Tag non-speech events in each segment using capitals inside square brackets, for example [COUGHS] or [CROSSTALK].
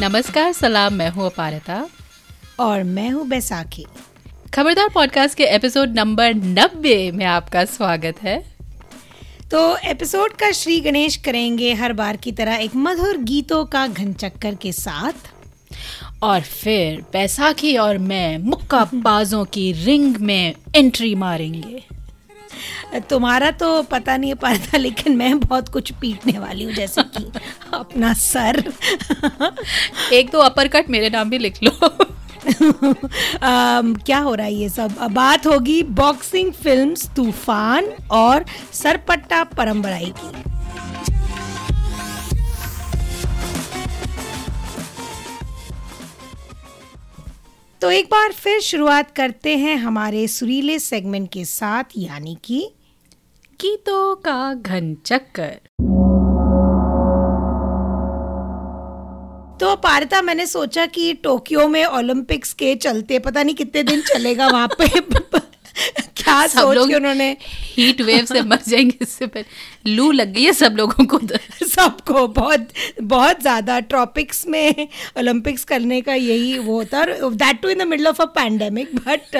नमस्कार सलाम मैं हूँ अपारता। और मैं हूँ बैसाखी। खबरदार पॉडकास्ट के एपिसोड नंबर नब्बे में आपका स्वागत है। तो एपिसोड का श्री गणेश करेंगे हर बार की तरह एक मधुर गीतों का घन चक्कर के साथ। और फिर बैसाखी और मैं मुक्का बाजों की रिंग में एंट्री मारेंगे। तुम्हारा तो पता नहीं था लेकिन मैं बहुत कुछ पीटने वाली हूँ जैसे कि अपना सर। एक दो अपर कट मेरे नाम भी लिख लो। um, क्या हो रहा है ये सब? बात होगी बॉक्सिंग फिल्म्स तूफ़ान और सरपट्टा परम्बराई की। तो एक बार फिर शुरुआत करते हैं हमारे सुरीले सेगमेंट के साथ यानी कि गीतों का घन चक्कर। तो पारिता मैंने सोचा कि टोक्यो में ओलंपिक्स के चलते पता नहीं कितने दिन चलेगा वहाँ पे [LAUGHS] क्या सब सोच के उन्होंने हीट वेव से मर जाएँगे इससे पहले। लू लग गई है सब लोगों को [LAUGHS] सबको बहुत बहुत ज़्यादा। ट्रॉपिक्स में ओलंपिक्स करने का यही वो होता है that too in the middle of a pandemic but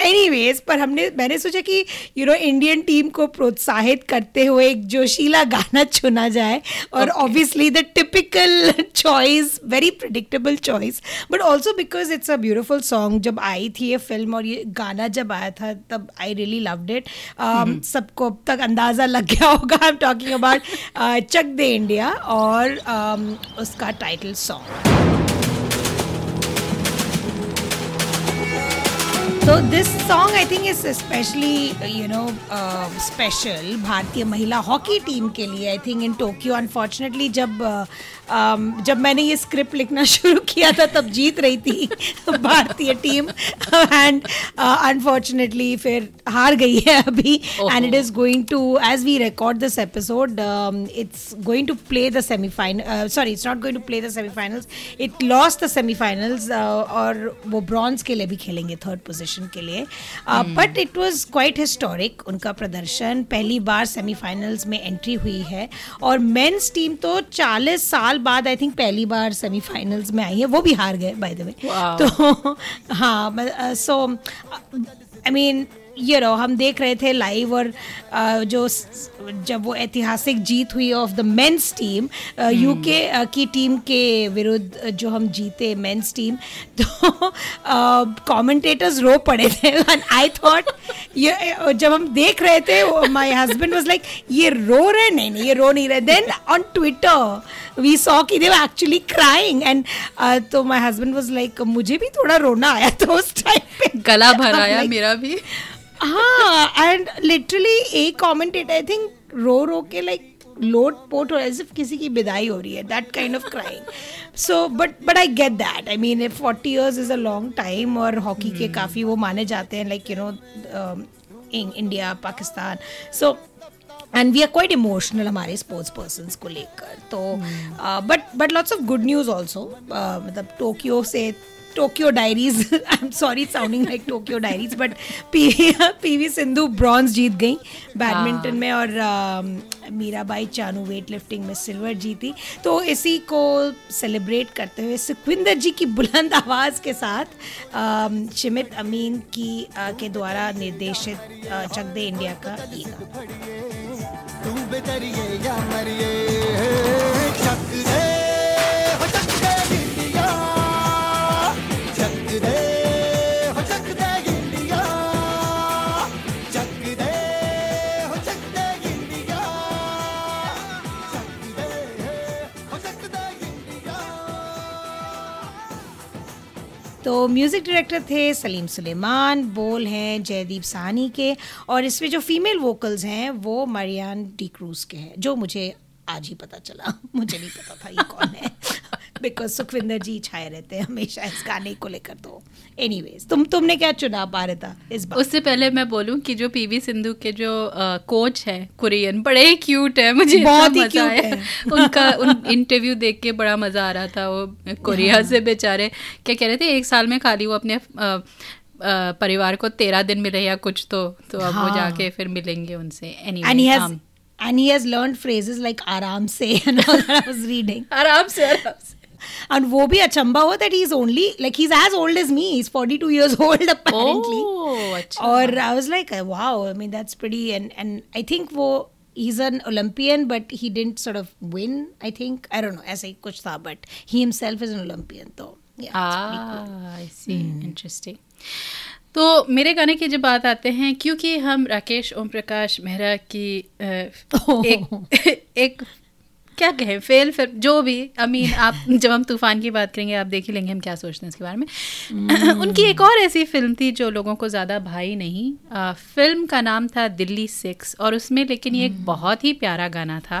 anyways पर हमने मैंने सोचा कि यू नो इंडियन टीम को प्रोत्साहित करते हुए एक जोशीला गाना चुना जाए और obviously the typical choice very predictable choice but also because it's a beautiful song जब आई थी ये फ़िल्म और ये गाना जब आया था तब आई रियली लव्ड इट सबको अब तक अंदाज़ा लग गया होगा I am talking about Chak De India और um, उसका title song so this song I think is specially you know special भारतीय महिला हॉकी टीम के लिए I think in Tokyo unfortunately जब uh, um, जब मैंने ये स्क्रिप्ट लिखना शुरू किया था तब जीत रही थी [LAUGHS] भारतीय टीम एंड अनफॉर्चुनेटली फिर हार गई है अभी. And it is going to as we record this episode it's going to play the semifinal sorry it's not going to play the semifinals it lost the semifinals और वो bronze के लिए भी खेलेंगे थर्ड पोजिशन के लिए. But it was quite historic उनका प्रदर्शन. पहली बार सेमीफाइनल्स में एंट्री हुई है. और मेन्स टीम तो 40 साल बाद आई थिंक पहली बार सेमीफाइनल्स में आई है वो भी हार गए बाय द वे तो हाँ सो आई मीन ये रो हम देख रहे थे लाइव और जो जब वो ऐतिहासिक जीत हुई of the men's team UK की टीम के विरुद्ध जो हम जीते मेंस टीम [LAUGHS] तो कमेंटेटर्स रो पड़े थे एंड आई थॉट ये जब हम देख रहे थे माय हस्बैंड वाज लाइक ये रो रहे नहीं नहीं ये रो नहीं रहे। Then on Twitter we saw कि दे एक्चुअली क्राइंग एंड तो माय हस्बैंड वाज लाइक मुझे भी थोड़ा रोना आया था उस टाइम पे. गला भर आया मेरा भी। हाँ एंड लिटरली एक कमेंटेटर आई थिंक रो रो के लाइक लोट पोट हो एज इफ़ किसी की विदाई हो रही है that kind of crying so but but I get that I mean forty years is a long time और हॉकी के hmm. काफ़ी वो माने जाते हैं like you know India Pakistan so and we are quite emotional हमारे sports person को लेकर। तो but but lots of good news also मतलब टोक्यो से Tokyo diaries I am sorry sounding like Tokyo diaries but PV Sindhu bronze जीत गई। Badminton में और uh, Mirabai Chanu weight lifting में सिल्वर जीती। तो इसी को सेलिब्रेट करते हुए सुखविंदर जी की बुलंद आवाज़ के साथ शिमित अमीन की uh, के द्वारा निर्देशित चक दे इंडिया का ये तो म्यूज़िक डायरेक्टर थे सलीम सुलेमान, बोल हैं जयदीप साहनी के, और इसमें जो फीमेल वोकल्स हैं, वो मरियान डी क्रूज के हैं, जो मुझे आज ही पता चला। [LAUGHS] मुझे नहीं पता था ये कौन है। बिकॉज़ सुखविंदर जी छाए रहते हैं हमेशा इस गाने को लेकर तो एनीवेज तुम तुमने क्या चुना पा रहे था इस बार उससे पहले मैं बोलूँ कि जो पीवी सिंधु के जो कोच है कुरियन बड़े क्यूट है मुझे बहुत ही क्यूट है। उनका [LAUGHS] उन इंटरव्यू देख के बड़ा मज़ा आ रहा था वो कोरिया हाँ। से बेचारे। क्या कह रहे थे एक साल में खाली वो अपने आ, परिवार को तेरह दिन मिले या कुछ तो तो अब हाँ. वो जाके फिर मिलेंगे उनसे। Any and he has learned phrases like आराम से [LAUGHS] and all that I was reading आराम से आराम से। एंड वो भी अचंबा हुआ that he is only like he is as old as me is 42 years old apparently और I was like wow I mean that's pretty and and I think वो he's an Olympian, but he didn't sort of win. I think I don't know. ऐसे ही कुछ था, but he himself is an Olympian, though. Yeah, ah, cool. I see. Hmm. Interesting. तो मेरे गाने की जब बात आते हैं क्योंकि हम राकेश ओम प्रकाश मेहरा की [LAUGHS] एक [LAUGHS] एक क्या कहें? फेल फिर जो भी आई मीन आप [LAUGHS] जब हम तूफ़ान की बात करेंगे आप देख ही लेंगे हम क्या सोचते हैं इसके बारे में। hmm. [CLEARS THROAT] उनकी एक और ऐसी फ़िल्म थी जो लोगों को ज़्यादा भाई नहीं। आ, फ़िल्म का नाम था दिल्ली सिक्स और उसमें लेकिन ये एक hmm. बहुत ही प्यारा गाना था।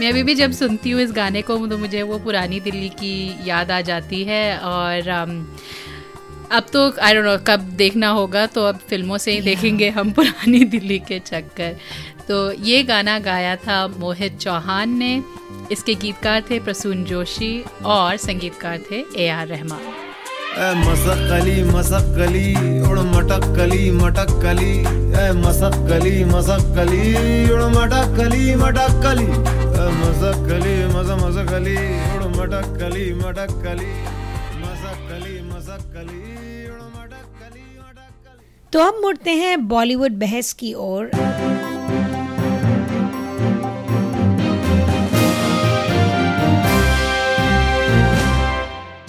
मैं अभी भी जब सुनती हूँ इस गाने को तो मुझे वो पुरानी दिल्ली की याद आ जाती है और um, अब तो आई डोंट नो कब देखना होगा तो अब फ़िल्मों से ही देखेंगे हम पुरानी [LAUGHS] दिल्ली के चक्कर। तो ये गाना गाया था मोहित चौहान ने। इसके गीतकार थे प्रसून जोशी और संगीतकार थे ए आर रहमान। मसक कली मसक कली उड़ मटक कली मटक कली मसक कली मसक कली उड़ मटक कली मटक कली मसक कली मस मसक कली उड़ मटक कली मटक कली मसक कली मसक कली उड़ मटक कली मटक कली तो अब मुड़ते हैं बॉलीवुड बहस की ओर।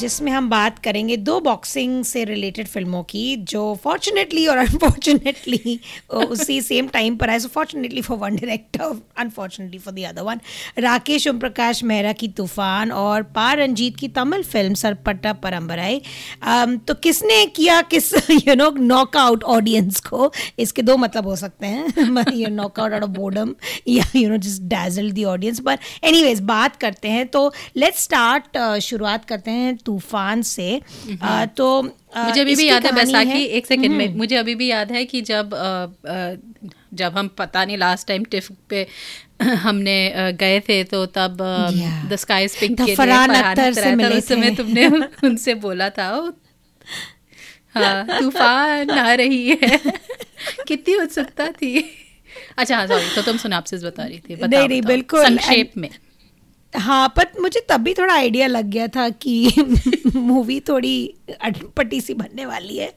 जिसमें हम बात करेंगे दो बॉक्सिंग से रिलेटेड फ़िल्मों की, जो फॉर्चुनेटली और अनफॉर्चुनेटली उसी सेम टाइम पर आए। So fortunately for one director unfortunately for the other one Rakesh Om Prakash Mehra की तूफ़ान और पार रंजीत की तमिल फ़िल्म सरपट्टा परम्बराई तो किसने किया, किस यू नो नॉकआउट ऑडियंस को? इसके दो मतलब हो सकते हैं। You knockout out of boredom या you know just dazzle the audience पर एनीवेज बात करते हैं। तो लेट्स स्टार्ट शुरुआत करते हैं। तूफ़ान से आ, तो आ, मुझे अभी भी याद है बैसाखी एक सेकंड में मुझे अभी भी याद है कि जब आ, जब हम पता नहीं लास्ट टाइम टिफ पे [LAUGHS] हमने गए थे तो तब द स्काई पिंक के लिए उस समय तुमने [LAUGHS] उनसे बोला था हाँ तूफ़ान आ रही है। [LAUGHS] कितनी उत्सुकता थी। अच्छा हाँ सॉरी तो तुम सुनाप्सिस बता रही थी नहीं नहीं बिल्कुल संक्षेप में। हाँ पर मुझे तब भी थोड़ा आइडिया लग गया था कि [LAUGHS] मूवी थोड़ी अटपटी सी बनने वाली है।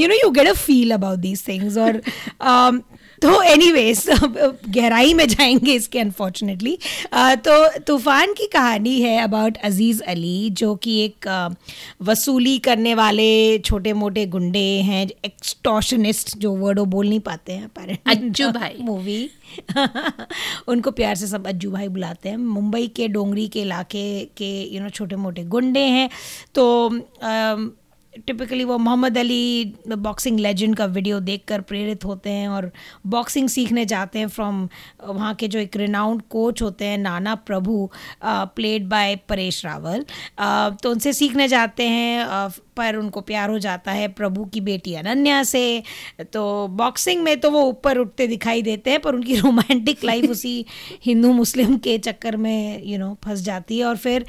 You know you get a feel about these things और um, [LAUGHS] तो एनीवेज [LAUGHS] गहराई में जाएँगे इसके अनफॉर्चुनेटली तो तूफ़ान की कहानी है अबाउट अज़ीज़ अली जो कि एक वसूली करने वाले छोटे मोटे गुंडे हैं एक्सटॉशनिस्ट जो वर्ड वो बोल नहीं पाते हैं अज्जू [LAUGHS] भाई। मूवी उनको प्यार से सब अज्जू भाई बुलाते हैं। मुंबई के डोंगरी के इलाके के यू नो छोटे मोटे गुंडे हैं। तो टिपिकली वो मोहम्मद अली बॉक्सिंग लेजेंड का वीडियो देखकर प्रेरित होते हैं और बॉक्सिंग सीखने जाते हैं फ्रॉम वहाँ के जो एक रिनाउंड कोच होते हैं, नाना प्रभु प्लेड बाय परेश रावल। तो उनसे सीखने जाते हैं पर उनको प्यार हो जाता है प्रभु की बेटी अनन्या से। तो बॉक्सिंग में तो वो ऊपर उठते दिखाई देते हैं पर उनकी [LAUGHS] रोमांटिक लाइफ उसी हिंदू मुस्लिम के चक्कर में यू नो फंस जाती है। और फिर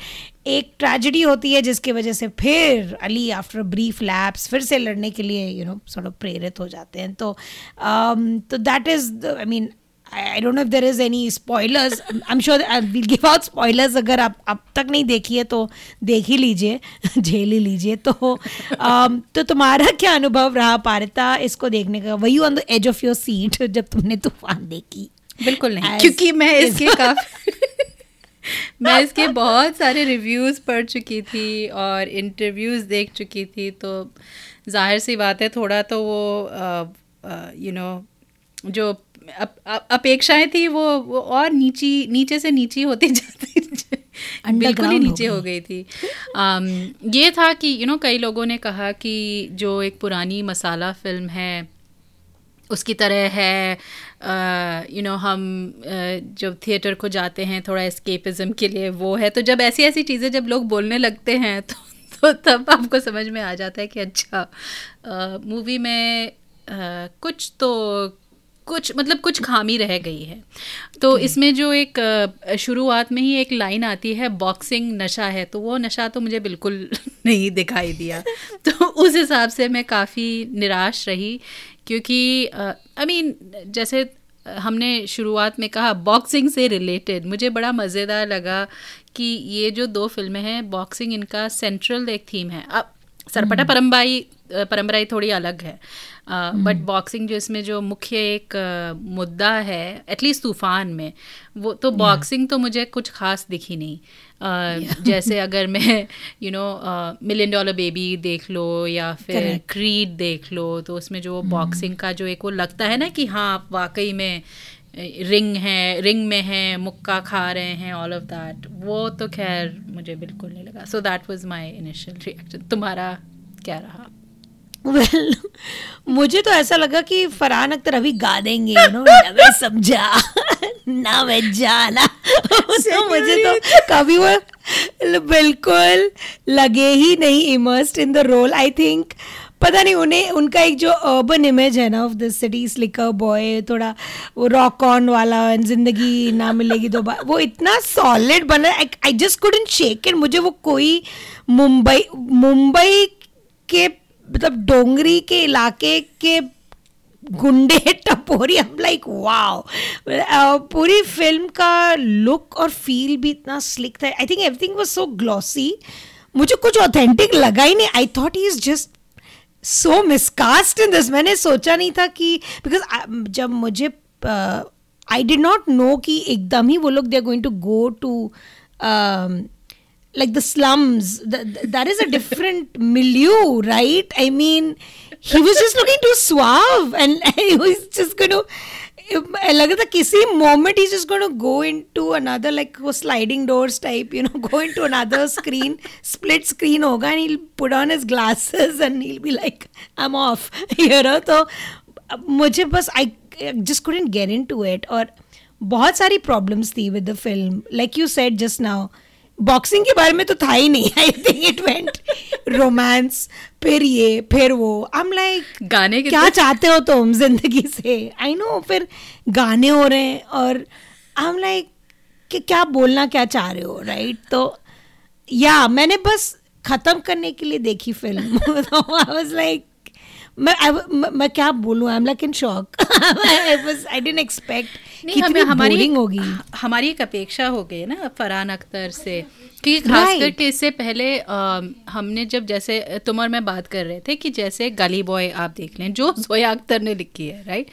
एक ट्रेजिडी होती है जिसकी वजह से फिर अली आफ्टर ब्रीफ लैप्स फिर से लड़ने के लिए यू नो सॉर्ट प्रेरित हो जाते हैं। तो um, तो that is I mean I don't know if there is any spoilers I am sure will give out spoilers अगर आप अब तक नहीं देखी है तो देख ही लीजिए [LAUGHS] झेल ही लीजिए। तो um, तो तुम्हारा क्या अनुभव रहा पारिता इसको देखने का? वही on the edge of your seat जब तुमने तूफ़ान देखी? बिल्कुल नहीं। क्योंकि मैं इसके काफ़ी [LAUGHS] मैं इसके बहुत सारे रिव्यूज़ पढ़ चुकी थी और इंटरव्यूज़ देख चुकी थी तो ज़ाहिर सी बात है थोड़ा तो वो यू नो you know, जो अप, अपेक्षाएँ थी वो वो और नीची नीचे से नीची होती जाती बिल्कुल ही नीचे हो गई थी। um, ये था कि यू you नो know, कई लोगों ने कहा कि जो एक पुरानी मसाला फ़िल्म है उसकी तरह है यू नो हम जब थिएटर को जाते हैं थोड़ा एस्केपिज्म के लिए वो है। तो जब ऐसी ऐसी चीज़ें जब लोग बोलने लगते हैं तो तो तब आपको समझ में आ जाता है कि अच्छा मूवी में आ, कुछ तो कुछ मतलब कुछ खामी रह गई है। तो इसमें जो एक शुरुआत में ही एक लाइन आती है बॉक्सिंग नशा है। तो वो नशा तो मुझे बिल्कुल [LAUGHS] नहीं दिखाई दिया। [LAUGHS] तो उस हिसाब से मैं काफ़ी निराश रही क्योंकि आई मीन जैसे हमने शुरुआत में कहा बॉक्सिंग से रिलेटेड। मुझे बड़ा मज़ेदार लगा कि ये जो दो फ़िल्में हैं बॉक्सिंग इनका सेंट्रल एक थीम है। अब सरपटा परम्बाई अ, परंपराएँ थोड़ी अलग है। बट uh, बॉक्सिंग जो इसमें जो मुख्य एक अ, मुद्दा है एटलीस्ट तूफ़ान में वो तो बॉक्सिंग yeah. तो मुझे कुछ खास दिखी नहीं। अ, [LAUGHS] जैसे अगर मैं you know Million Dollar Baby देख लो या फिर Correct. क्रीड देख लो तो उसमें जो बॉक्सिंग का जो एक वो लगता है ना कि हाँ आप वाकई में रिंग है रिंग में है मुक्का खा रहे हैं ऑल ऑफ़ दैट वो तो खैर मुझे बिल्कुल नहीं लगा। So that was my initial reaction तुम्हारा क्या रहा? वेल [LAUGHS] मुझे तो ऐसा लगा कि फरहान अख्तर अभी गा देंगे यू नो मैं समझा [LAUGHS] ना मैं जाना। [LAUGHS] तो मुझे तो कभी वो बिल्कुल लगे ही नहीं immersed in the role I think पता नहीं उन्हें उनका एक जो अर्बन इमेज है ना of the city slicker boy थोड़ा वो रॉक ऑन वाला ज़िंदगी ना मिलेगी दोबारा वो इतना सॉलिड बना I just couldn't shake it मुझे वो कोई मुंबई मुंबई के मतलब डोंगरी के इलाके के गुंडे [LAUGHS] टपोरी हम लाइक वाओ पूरी फ़िल्म का लुक और फील भी इतना स्लिक था। I think everything was so glossy मुझे कुछ ऑथेंटिक लगा ही नहीं। I thought he is just so miscast in this मैंने सोचा नहीं था कि बिकॉज़ जब मुझे आई डिड नॉट नो कि एकदम ही वो लोग they are going to go to like the slums th- th- that is a different milieu right i mean he was just looking too suave and he was just going to लगा था किसी moment he's just going to go into another like वो sliding doors type you know go into another screen split screen होगा and he'll put on his glasses and he'll be like I'm off you know तो अब मुझे बस I just couldn't get into it और बहुत सारी problems थी with the film like you said just now boxing के बारे में तो था ही नहीं I think it went romance फिर ये फिर वो। आई एम लाइक गाने के क्या चाहते हो तुम ज़िंदगी से? आई नो फिर गाने हो रहे हैं और आई एम लाइक कि क्या बोलना क्या चाह रहे हो राइट तो या मैंने बस खत्म करने के लिए देखी फ़िल्म आई वाज लाइक मैं मैं मैं क्या बोलूँ? I am like in shock I was I didn't expect नहीं हमें हमारी होगी हमारी एक अपेक्षा हो गई है ना फरहान अख्तर से क्योंकि खास. करके इससे पहले अम, हमने जब जैसे तुम और मैं बात कर रहे थे कि जैसे गली बॉय आप देख लें जो [LAUGHS] जोया अख्तर ने लिखी है राइट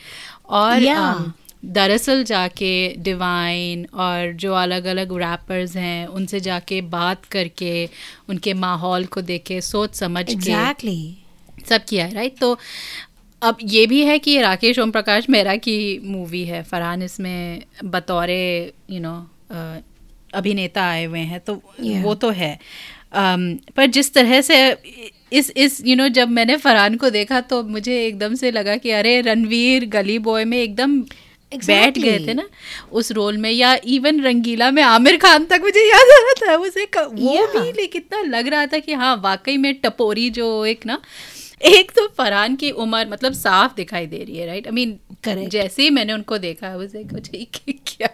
और Yeah. दरअसल जाके डिवाइन और जो अलग अलग रैपर्स हैं उनसे जाके बात करके उनके माहौल को देखे सोच समझ exactly. के सब किया है राइट तो अब ये भी है कि राकेश ओम प्रकाश मेहरा की मूवी है फरहान इसमें बतौर यू नो अभिनेता आए हुए हैं तो Yeah. वो तो है um, पर जिस तरह से इस इस यू you नो know, जब मैंने फरहान को देखा तो मुझे एकदम से लगा कि अरे रणवीर गली बॉय में एकदम exactly. बैठ गए थे ना उस रोल में या इवन रंगीला में आमिर खान तक मुझे याद आ रहा था उसे वो Yeah. भी लेकिन इतना लग रहा था कि हाँ वाकई में टपोरी जो एक ना एक तो फरहान की उम्र मतलब साफ़ दिखाई दे रही है राइट आई मीन. जैसे ही मैंने उनको देखा वो क्या है क्या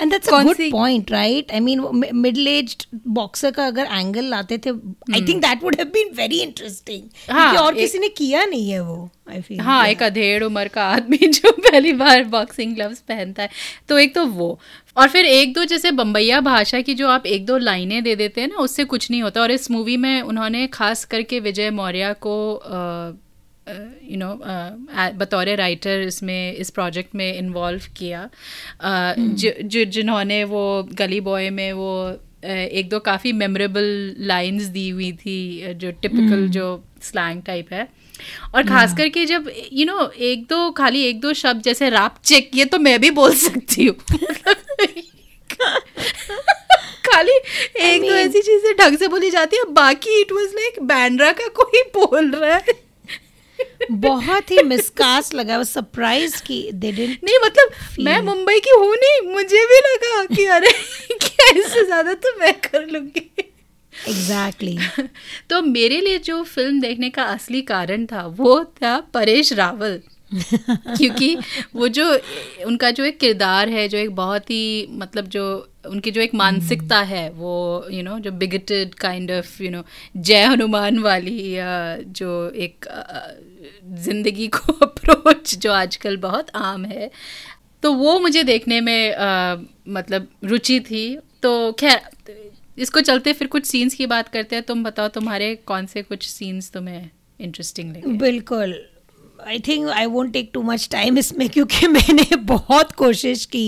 and that's a good point right I mean middle aged boxer का अगर एंगल लाते थे I think that would have been very interesting क्योंकि और किसी ने किया नहीं है वो आई फील हाँ एक अधेड़ उम्र का आदमी [LAUGHS] जो पहली बार बॉक्सिंग ग्लव्स पहनता है। तो एक तो वो। और फिर एक दो जैसे बम्बैया भाषा की जो आप एक दो लाइनें दे देते हैं ना उससे कुछ नहीं होता। और इस मूवी में उन्होंने खास करके विजय मौर्य को यू नो बतौर राइटर इसमें इस प्रोजेक्ट में इन्वॉल्व किया। जो जो जिन्होंने वो गली बॉय में वो एक दो काफ़ी मेमोरेबल लाइंस दी हुई थी जो टिपिकल जो स्लैंग टाइप है। और खास करके जब यू नो एक दो खाली एक दो शब्द जैसे राप चेक ये तो मैं भी बोल सकती हूँ। [LAUGHS] खाली एक दो ऐसी चीज़ें ढंग से बोली जाती है बाकी इट वाज लाइक बैंड्रा का कोई बोल रहा है। बहुत ही मिसकास्ट लगा वो सरप्राइज़ कि दे डिडंट नहीं मतलब मैं मुंबई की हूँ नहीं मुझे भी लगा कि अरे क्या इससे ज़्यादा तो मैं कर लूँगी। Exactly exactly. तो मेरे लिए जो फ़िल्म देखने का असली कारण था वो था परेश रावल। क्योंकि वो जो उनका जो एक किरदार है जो एक बहुत ही मतलब जो उनकी जो एक मानसिकता है वो यू you नो know, जो bigoted kind of you know Jai Hanuman वाली जो एक ज़िंदगी को [LAUGHS] अप्रोच जो आजकल बहुत आम है तो वो मुझे देखने में आ, मतलब रुचि थी। तो खैर इसको चलते फिर कुछ सीन्स की बात करते हैं। तुम बताओ तुम्हारे कौन से कुछ सीन्स तुम्हें इंटरेस्टिंग लगे? बिल्कुल। I think I won't take too much time इसमें क्योंकि मैंने बहुत कोशिश की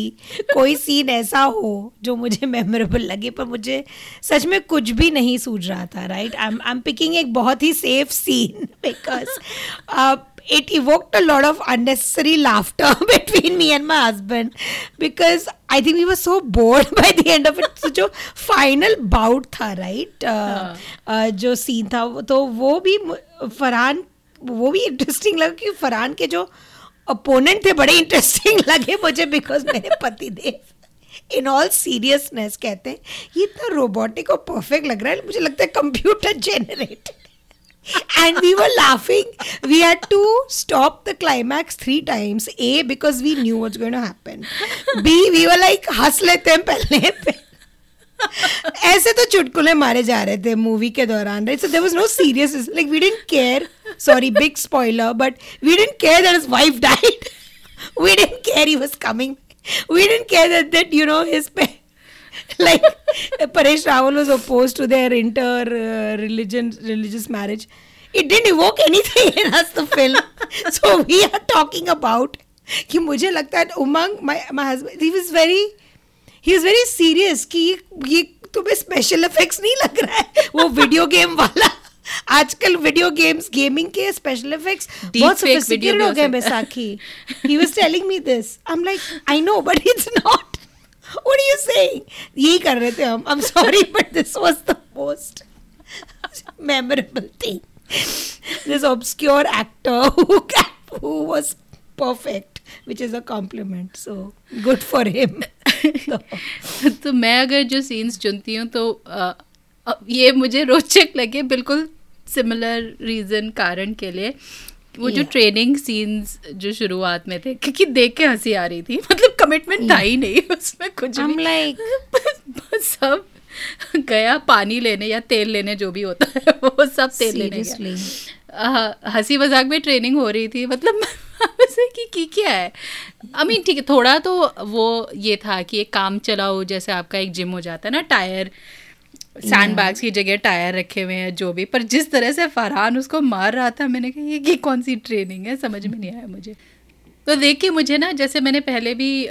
कोई सीन ऐसा हो जो मुझे मेमोरेबल लगे पर मुझे सच में कुछ भी नहीं सूझ रहा था right I I am picking एक बहुत ही safe scene because it evoked a lot of unnecessary laughter between me and my husband because I think you were so bored by the end of it जो final bout था right uh, हाँ। uh, जो scene था तो वो भी फरहान वो भी इंटरेस्टिंग लगा कि फरहान के जो अपोनेंट थे, बड़े इंटरेस्टिंग [LAUGHS] लगे मुझे बिकॉज़ मेरे पति देव इन ऑल सीरियसनेस कहते हैं, ये इतना रोबोटिक और परफेक्ट लग रहा है, मुझे लगता है computer generated and we were laughing. We had to stop the climax three times. A, because we knew what's going to happen. B, we were like, हंस लेते हैं पहले ऐसे तो चुटकुले मारे जा रहे थे मूवी के दौरान right so there was no serious like we didn't care sorry big spoiler but we didn't care that his wife died we didn't care he was coming we didn't care that that you know his like Paresh Rawal was opposed to their inter religion religious marriage it didn't evoke in us film so we are talking about कि मुझे लगता है Umang my my husband he very he is very serious कि ये तुम्हें special effects नहीं लग रहा है। वो वीडियो गेम वाला। आजकल वीडियो गेम्स गेमिंग के स्पेशल इफेक्ट्स बहुत सोफिस्टिकेटेड हो गए Baisakhi he. Was telling me this I am like I know but it's not what are you saying यही कर रहे थे हम। I am sorry but this was the most memorable thing. This obscure actor who who was perfect which is a compliment. So good for him. तो [LAUGHS] तो मैं अगर जो सीन्स चुनती हूँ तो आ, ये मुझे रोचक लगे बिल्कुल सिमिलर रीज़न कारण के लिए वो yeah. जो ट्रेनिंग सीन्स जो शुरुआत में थे क्योंकि देख के हँसी आ रही थी [LAUGHS] मतलब कमिटमेंट था ही नहीं उसमें कुछ I'm भी like... [LAUGHS] बस सब गया पानी लेने या तेल लेने जो भी होता है वो सब तेल Seriously. लेने हँसी मज़ाक में ट्रेनिंग हो रही थी मतलब कि, कि क्या है? आई मीन ठीक है थोड़ा तो वो ये था कि एक काम चलाओ जैसे आपका एक जिम हो जाता है ना टायर सैंड बैग्स की जगह टायर रखे हुए हैं जो भी। पर जिस तरह से फरहान उसको मार रहा था मैंने कहा ये कौन सी ट्रेनिंग है? समझ में नहीं आया मुझे. तो देख के मुझे ना जैसे मैंने पहले भी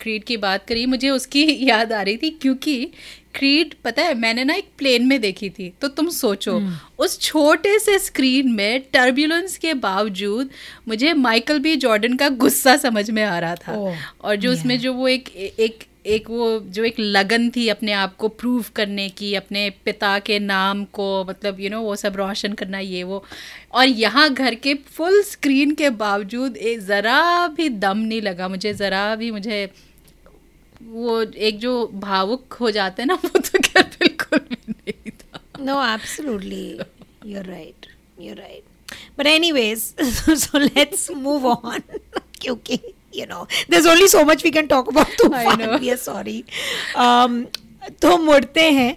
क्रीड की बात करी मुझे उसकी [LAUGHS] याद आ रही थी क्योंकि क्रीड पता है मैंने ना एक प्लेन में देखी थी तो तुम सोचो. उस छोटे से स्क्रीन में टर्बुलेंस के बावजूद मुझे माइकल बी जॉर्डन का गुस्सा समझ में आ रहा था और जो. उसमें जो वो एक एक एक वो जो एक लगन थी अपने आप को प्रूव करने की अपने पिता के नाम को मतलब यू you नो know, वो सब रोशन करना ये वो और यहाँ घर के फुल स्क्रीन के बावजूद ज़रा भी दम नहीं लगा मुझे ज़रा भी मुझे वो एक जो भावुक हो जाते हैं ना वो तो क्या बिल्कुल भी नहीं था। No absolutely you are right you are right but anyways so let's move on क्योंकि you know there's only so much we can talk about Tufan. we are sorry. Um, तो मुड़ते हैं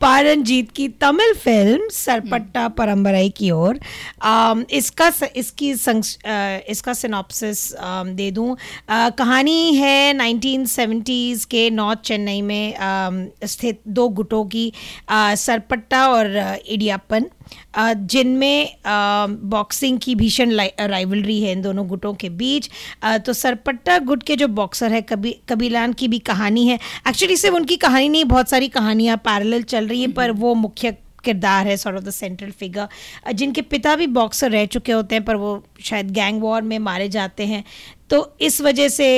पारनजीत की तमिल फ़िल्म सरपट्टा हम्म। परम्बराई की ओर। इसका इसकी इसका सिनॉप्सिस दे दूँ। कहानी है 1970s के नॉर्थ चेन्नई में स्थित दो गुटों की सरपट्टा और इडियापन जिनमें बॉक्सिंग की भीषण राइवलरी है इन दोनों गुटों के बीच। तो सरपट्टा गुट के जो बॉक्सर है कबी कबीलान की भी कहानी है। एक्चुअली सिर्फ़ उनकी कहानी नहीं बहुत सारी कहानियाँ पैरेलल चल रही हैं पर वो मुख्य किरदार है sort of the central figure जिनके पिता भी बॉक्सर रह चुके होते हैं पर वो शायद गैंग वॉर में मारे जाते हैं। तो इस वजह से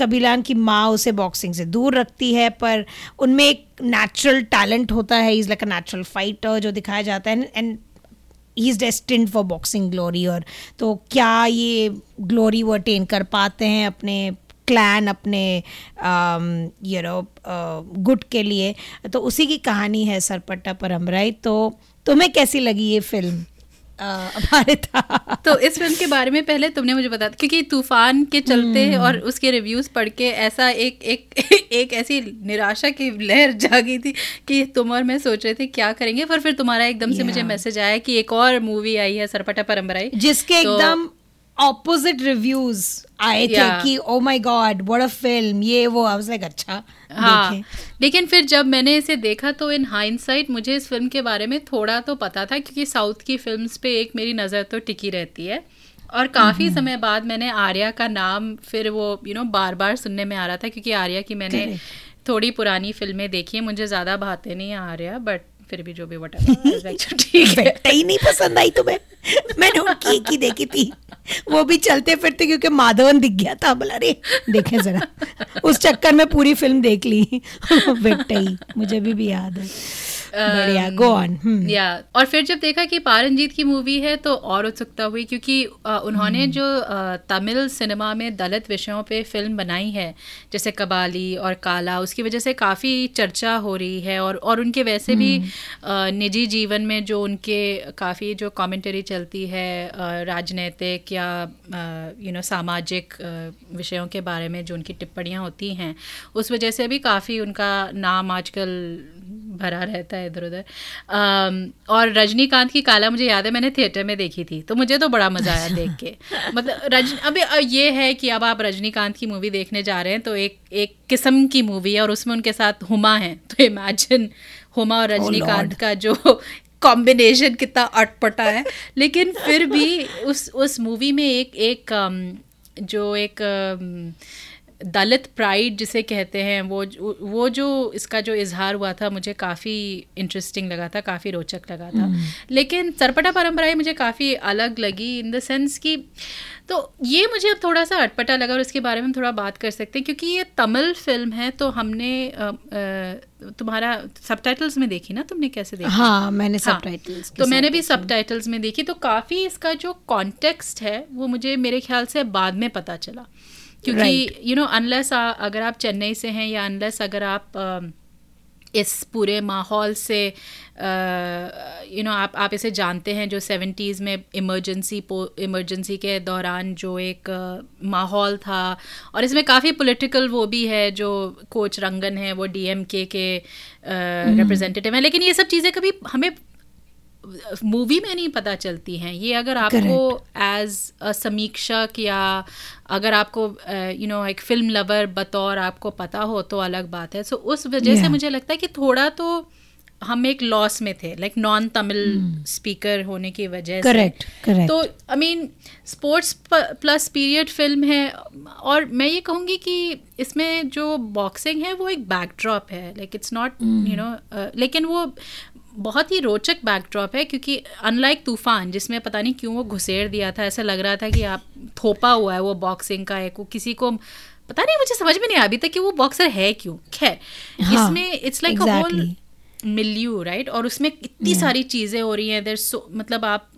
कबीलान की माँ उसे बॉक्सिंग से दूर रखती है, पर उनमें एक नेचुरल टैलेंट होता है। Is like a natural fighter जो दिखाया जाता है and he is destined for boxing glory और तो क्या ये ग्लोरी वो अटेन कर पाते हैं अपने क्लैन अपने यू नो गुट के लिए? तो उसी की कहानी है सरपट्टा पर हमराई तो तुम्हें कैसी लगी ये फ़िल्म हमारे था। तो इस फ़िल्म के बारे में पहले तुमने मुझे बताया क्योंकि तूफ़ान के चलते हम्म। और उसके रिव्यूज़ पढ़ के ऐसा एक एक [LAUGHS] एक ऐसी निराशा की लहर जागी थी कि तुम और मैं सोच रहे थे क्या करेंगे पर फिर तुम्हारा एकदम से मुझे मैसेज आया कि एक और मूवी आई है सरपटा परम्पराई जिसके तो, एकदम ऑपोजिट रिव्यूज़ आए थे कि ओ my God what a film ये वो आई वाज लाइक अच्छा हाँ। लेकिन फिर जब मैंने इसे देखा तो इन हाइंडसाइट मुझे इस फ़िल्म के बारे में थोड़ा तो पता था क्योंकि साउथ की फिल्म्स पे एक मेरी नज़र तो टिकी रहती है। और काफ़ी हम्म। समय बाद मैंने आर्या का नाम फिर वो यू you नो know, बार बार सुनने में आ रहा था क्योंकि आर्या की मैंने थोड़ी पुरानी फ़िल्में देखी है मुझे ज़्यादा भाते नहीं आर्या बट फिर भी जो भी वट ठीक है. ही नहीं पसंद आई तुम्हें। मैंने उनकी एक ही देखी थी। वो भी चलते फिरते क्योंकि माधवन दिख गया था बोला रे देखे जरा। उस चक्कर में पूरी फ़िल्म देख ली। [LAUGHS] बेटा मुझे भी, भी याद है। बढ़िया गो ऑन। या और फिर जब देखा कि पारंजीत की मूवी है तो और उत्सुकता हुई क्योंकि उन्होंने हम्म। जो तमिल सिनेमा में दलित विषयों पे फ़िल्म बनाई है जैसे कबाली और काला उसकी वजह से काफ़ी चर्चा हो रही है और और उनके वैसे भी हम्म। निजी जीवन में जो उनके काफ़ी जो कमेंटरी चलती है राजनीतिक या यू नो सामाजिक विषयों के बारे में जो उनकी टिप्पणियाँ होती हैं उस वजह से भी काफ़ी उनका नाम आजकल भरा रहता है इधर उधर। और रजनीकांत की काला मुझे याद है मैंने थिएटर में देखी थी तो मुझे तो बड़ा मज़ा आया देख के। मतलब रज अभी ये है कि अब आप रजनीकांत की मूवी देखने जा रहे हैं तो एक एक किस्म की मूवी है और उसमें उनके साथ हुमा है। तो इमेजिन हुमा और oh रजनीकांत का जो कॉम्बिनेशन कितना अटपटा है। लेकिन फिर भी उस उस मूवी में एक एक जो एक दलित प्राइड जिसे कहते हैं वो वो जो इसका जो इजहार हुआ था मुझे काफ़ी इंटरेस्टिंग लगा था काफ़ी रोचक लगा था। hmm. लेकिन सरपटा परंपराएँ मुझे काफ़ी अलग लगी इन द सेंस कि तो ये मुझे अब थोड़ा सा अटपटा लगा और इसके बारे में थोड़ा बात कर सकते हैं क्योंकि ये तमिल फ़िल्म है तो हमने तुम्हारा सब में देखी ना तुमने कैसे देखी? हाँ मैंने सब हाँ, तो मैंने भी सब में देखी तो काफ़ी इसका जो कॉन्टेक्स्ट है वो मुझे मेरे ख्याल से बाद में पता चला। क्योंकि यू नो अनलेस अगर आप चेन्नई से हैं या अनलेस अगर आप uh, इस पूरे माहौल से you uh, know you know, आप आप इसे जानते हैं जो सेवेंटीज़ में इमरजेंसी इमरजेंसी के दौरान जो एक uh, माहौल था। और इसमें काफ़ी पॉलिटिकल वो भी है जो कोच रंगन है वो डीएमके के रिप्रेजेंटेटिव हम्म। हैं। लेकिन ये सब चीज़ें कभी हमें मूवी में नहीं पता चलती हैं। ये अगर आपको एज अ समीक्षक या अगर आपको यू नो एक फ़िल्म लवर बतौर आपको पता हो तो अलग बात है। सो so, उस वजह yeah. से मुझे लगता है कि थोड़ा तो हम एक लॉस में थे लाइक नॉन तमिल स्पीकर होने की वजह से। करेक्ट तो I mean sports plus period film है और मैं ये कहूँगी कि इसमें जो बॉक्सिंग है वो एक बैकड्रॉप है। Like it's not you know लेकिन वो बहुत ही रोचक बैकड्रॉप है क्योंकि अनलाइक तूफ़ान जिसमें पता नहीं क्यों वो घुसेड़ दिया था ऐसा लग रहा था कि आप थोपा हुआ है वो बॉक्सिंग का एक किसी को पता नहीं मुझे समझ में नहीं अभी तक कि वो बॉक्सर है क्यों खैर हाँ, इसमें it's like a whole milieu right और उसमें इतनी yeah. सारी चीज़ें हो रही हैं देर सो मतलब आप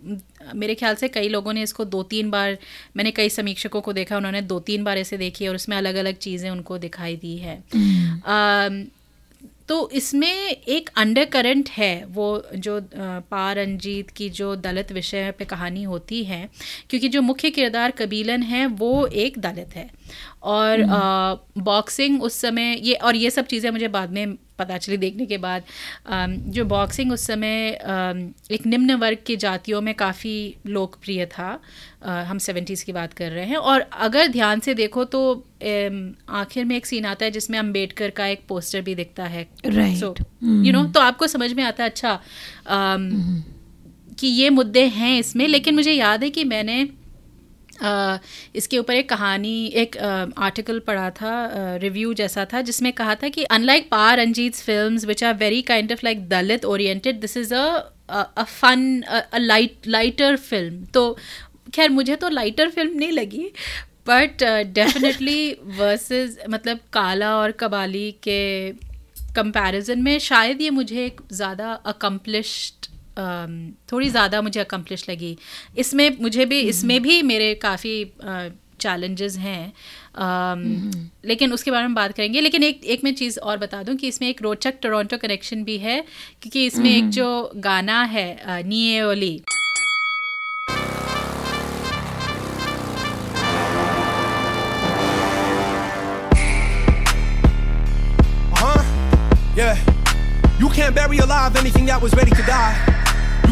मेरे ख्याल से कई लोगों ने इसको दो तीन बार मैंने कई समीक्षकों को देखा उन्होंने दो तीन बार ऐसे देखी और उसमें अलग अलग चीज़ें उनको दिखाई दी है mm. uh, तो इसमें एक अंडर करंट है, वो जो पा रंजीत की जो दलित विषय पे कहानी होती है, क्योंकि जो मुख्य किरदार कबीलन है, वो एक दलित है। और बॉक्सिंग हम्म। उस समय ये और ये सब चीज़ें मुझे बाद में पता चली देखने के बाद जो बॉक्सिंग उस समय एक निम्न वर्ग की जातियों में काफ़ी लोकप्रिय था हम सेवेंटीज़ की बात कर रहे हैं और अगर ध्यान से देखो तो आखिर में एक सीन आता है जिसमें अंबेडकर का एक पोस्टर भी दिखता है सो यू नो तो आपको समझ में आता है अच्छा हम्म। कि ये मुद्दे हैं इसमें लेकिन मुझे याद है कि मैंने इसके ऊपर एक कहानी एक आर्टिकल पढ़ा था रिव्यू जैसा था जिसमें कहा था कि unlike Pa Ranjith film which are very kind of like Dalit oriented this is a fun a light lighter film तो खैर मुझे तो लाइटर फ़िल्म नहीं लगी बट डेफिनेटली वर्सेस मतलब काला और कबाली के कंपैरिजन में शायद ये मुझे एक ज़्यादा अकम्पलिश्ड थोड़ी ज़्यादा मुझे अकम्पलिश लगी। इसमें मुझे भी हम्म। इसमें भी मेरे काफ़ी चैलेंजेस हैं। हम्म। लेकिन उसके बारे में बात करेंगे। लेकिन एक एक मैं चीज़ और बता दूँ कि इसमें एक रोचक टोरंटो कनेक्शन भी है क्योंकि इसमें एक हम्म। जो गाना है नीए ओली You can't bury alive anything that was ready to die.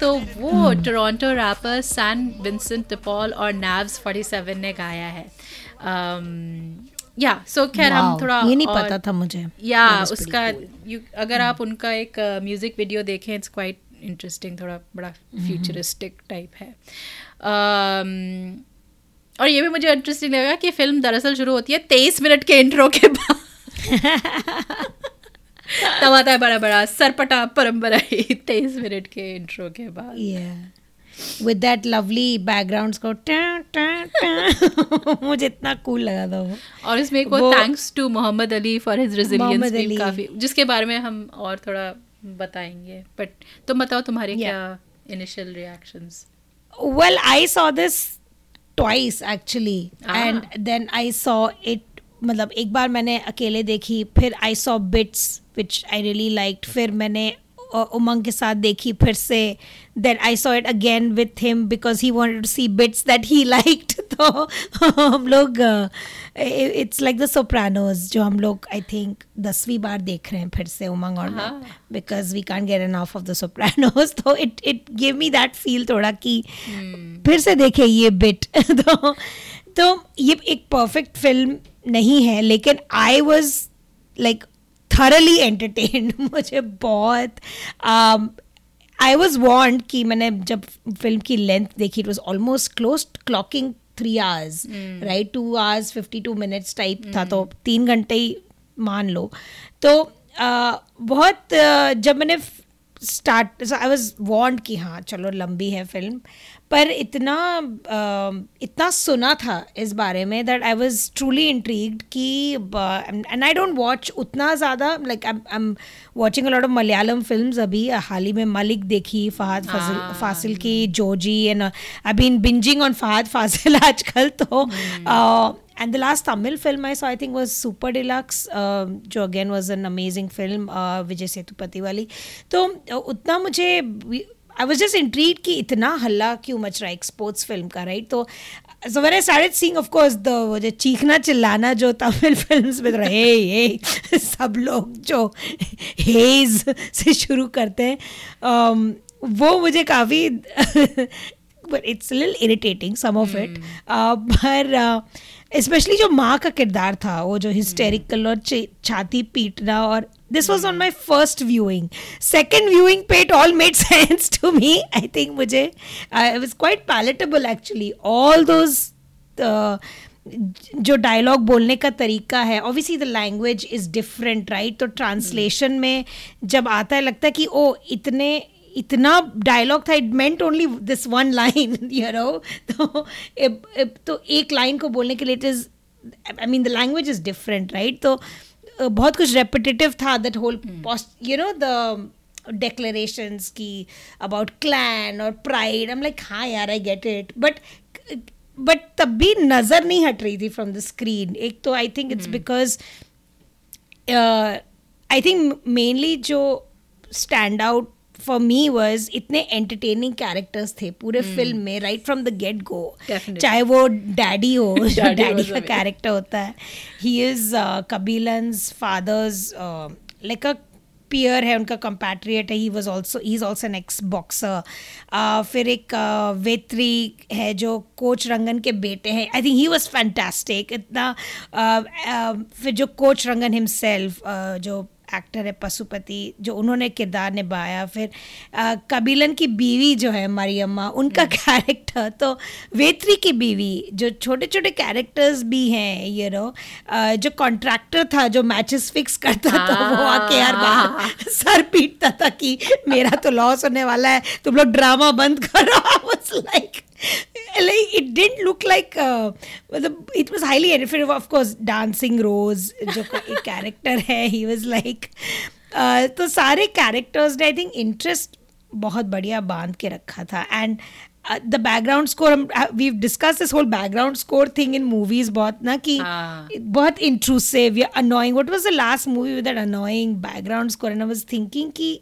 तो वो Toronto rapper Shan Vincent de Paul और नैव्स 47 ने गाया है। या सो खैर हम थोड़ा ये नहीं पता था मुझे। या उसका अगर आप उनका एक म्यूज़िक वीडियो देखें इट्स क्वाइट इंटरेस्टिंग थोड़ा बड़ा फ्यूचरिस्टिक टाइप है। Um, और ये भी मुझे इंटरेस्टिंग लगा कि फ़िल्म दरअसल शुरू होती है तेईस मिनट के इंट्रो के बाद। [LAUGHS] [LAUGHS] [LAUGHS] तब आता है बड़ा बड़ा सरपटा परम्परा ही तेईस मिनट के इंट्रो के बाद Yeah. With that lovely background score. टा, टा, टा. [LAUGHS] मुझे इतना cool लगा था वो और इसमें एक thanks to Muhammad Ali for his resilience भी। काफ़ी जिसके बारे में हम और थोड़ा बताएँगे बट तुम बताओ तुम्हारे Yeah. क्या initial reactions Well, I saw this twice actually, Ah. and then I saw it. मतलब एक बार मैंने अकेले देखी फिर I saw bits which I really like फिर मैंने उमंग के साथ देखी फिर से then I saw it again with him because he want to see bits that he liked तो हम लोग इट्स लाइक द सोप्रानोज जो हम लोग आई थिंक दसवीं बार देख रहे हैं फिर से उमंग और। Because we can't get enough of the Sopranos तो it it give me that feel थोड़ा कि फिर से देखे ये बिट [LAUGHS] तो तो ये एक परफेक्ट फ़िल्म नहीं है लेकिन I was like thoroughly entertain मुझे बहुत आई वॉज़ वॉन्ट कि मैंने जब फ़िल्म की लेंथ देखी it was almost close clocking three hours right two hours fifty two minutes type था तो तीन घंटे ही मान लो। तो uh, बहुत uh, जब मैंने स्टार्ट आई वॉज़ वॉन्ट कि हाँ चलो लंबी है फ़िल्म पर इतना uh, इतना सुना था इस बारे में that I was truly intrigued कि एंड आई डोंट वॉच उतना ज़्यादा like I am watching a lot of Malayalam film अभी हाल ही में मलिक देखी फहद फजल हाँ। फासिल की Joji and I been binging on Fahadh Faasil आजकल तो and the last Tamil film I saw, I think, was Super Deluxe, uh, जो again was an amazing film, uh, Vijay Sethupathi वाली. तो uh, उतना मुझे आई वॉज़ जस्ट इंट्रीड कि इतना हल्ला क्यों मच रहा है एक स्पोर्ट्स फ़िल्म का राइट तो so where I started seeing of course the वो जो चीखना चिल्लाना जो तमिल फ़िल्म में रहे ये सब लोग जो हेज से शुरू करते हैं um, वो मुझे काफ़ी but इट्स a little irritating some of it. Uh, पर स्पेशली जो माँ का किरदार था वो जो हिस्टेरिकल और छाती पीटना और this was on my first viewing second viewing पे it all made sense to me I think मुझे I was quite palatable actually all those जो डायलॉग बोलने का तरीका है obviously the language is different right तो ट्रांसलेशन में जब आता है लगता है कि ओ इतने इतना डायलॉग था it meant only this one line you know तो इब- इब- तो एक लाइन को बोलने के लिए it is I mean the language is different right तो बहुत कुछ रेपिटेटिव था that whole you know the declarations की अबाउट क्लैन और प्राइड I'm लाइक हाँ यार I get it but but तब भी नज़र नहीं हट रही थी फ्रॉम द स्क्रीन एक तो I think it's because I think mainly जो स्टैंड out for मी was इतने एंटरटेनिंग कैरेक्टर्स थे पूरे फ़िल्म में right from the get go चाहे वो डैडी हो [LAUGHS] डैडी का कैरेक्टर होता है। He is Kabilan's father's like a peer है उनका कंपैट्रिएट है। He was also he is also an ex boxer फिर एक uh, वेत्री है जो कोच रंगन के बेटे हैं। I think he was fantastic इतना uh, uh, फिर जो कोच रंगन हिमसेल्फ जो एक्टर है पशुपति जो उन्होंने किरदार निभाया फिर अ, कबीलन की बीवी जो है मरियम्मा उनका कैरेक्टर तो वेत्री की बीवी जो छोटे छोटे कैरेक्टर्स भी हैं यू नो जो कॉन्ट्रैक्टर था जो मैचेस फिक्स करता आ, था वो आके यार बाहर सर पीटता था कि मेरा तो लॉस होने वाला है तुम लोग ड्रामा बंद करो like like it didn't look like uh, it was highly edited of course dancing rose जो एक कैरेक्टर है he was like uh, तो सारे कैरेक्टर्स ने आई थिंक इंटरेस्ट बहुत बढ़िया बाँध के रखा था. एंड द बैकग्राउंड स्कोर हम we discuss this whole background score thing in movies बहुत ना कि हाँ. बहुत इंट्रूसिव या annoying what was the last movie with that annoying background score and I was thinking कि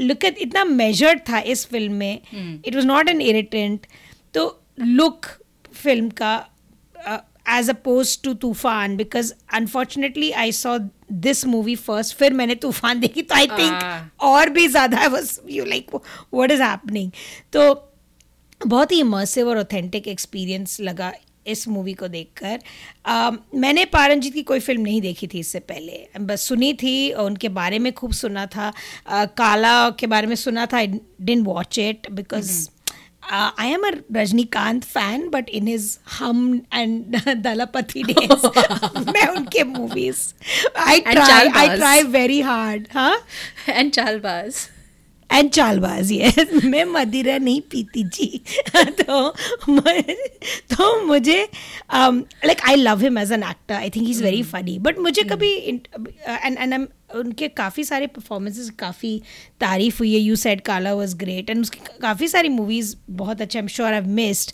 लुक इतना मेजर्ड था इस फ़िल्म में. It was not an irritant तो लुक फ़िल्म का as oppose to Toofaan because unfortunately I saw this movie first फिर मैंने तूफ़ान देखी तो आई थिंक Ah. और भी ज़्यादा you like what is happening तो बहुत ही इमर्सिव और ऑथेंटिक एक्सपीरियंस लगा इस मूवी को देखकर। अम, मैंने पारंजीत की कोई फ़िल्म नहीं देखी थी इससे पहले। बस सुनी थी उनके बारे में खूब सुना था। अ, काला के बारे में सुना था I didn't watch it because I am a Rajinikanth fan but in his Hum and [LAUGHS] Thalapathi days [LAUGHS] मैं उनके movies I And try I Chaalbaaz. Try very hard हाँ And Chaalbaaz ये [LAUGHS] मैं मदिरा नहीं पीती जी। [LAUGHS] तो मैं- तो मुझे like I love him as an actor I think he is very funny but मुझे कभी एंड एंड एम उनके काफ़ी सारे परफॉर्मेंसेस काफ़ी तारीफ़ हुई है। You said Kaala was great and उसकी काफ़ी सारी मूवीज़ बहुत अच्छे I am sure I missed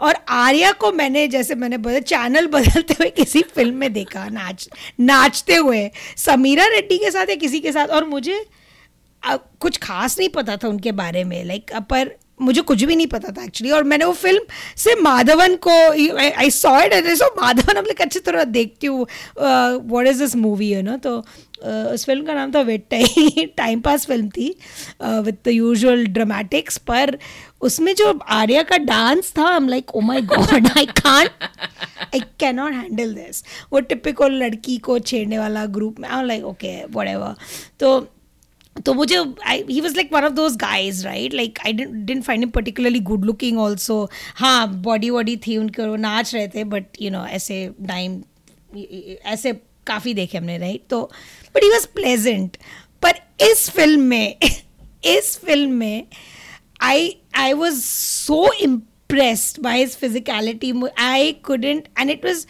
और आर्या को मैंने जैसे मैंने बोला चैनल [LAUGHS] बदलते हुए किसी फ़िल्म में देखा नाच नाचते हुए। समीरा रेड्डी के साथ या किसी के साथ? और मुझे कुछ खास नहीं पता था उनके बारे में लाइक पर मुझे कुछ भी नहीं पता था एक्चुअली और मैंने वो फ़िल्म से माधवन को I saw it and so Madhavan. अब अच्छी तरह देखती हूँ व्हाट इज़ दिस मूवी है ना तो अ, उस फ़िल्म का नाम था वेट्टाई टाइम पास फ़िल्म थी विद द यूजुअल ड्रामेटिक्स पर उसमें जो आर्या का डांस था I am like oh my god I can't I can not handle this वो टिपिकल लड़की को छेड़ने वाला ग्रुप में आई लाइक ओके वट तो तो मुझे he was like one of those guys right like I didn't find him particularly good looking also हाँ बॉडी वॉडी थी उनके वो नाच रहे थे बट यू नो ऐसे टाइम ऐसे काफ़ी देखे हमने राइट तो बट ही वॉज़ प्लेजेंट पर इस फ़िल्म में, [LAUGHS] इस फ़िल्म में I I was so impressed by his physicality. I couldn't and it was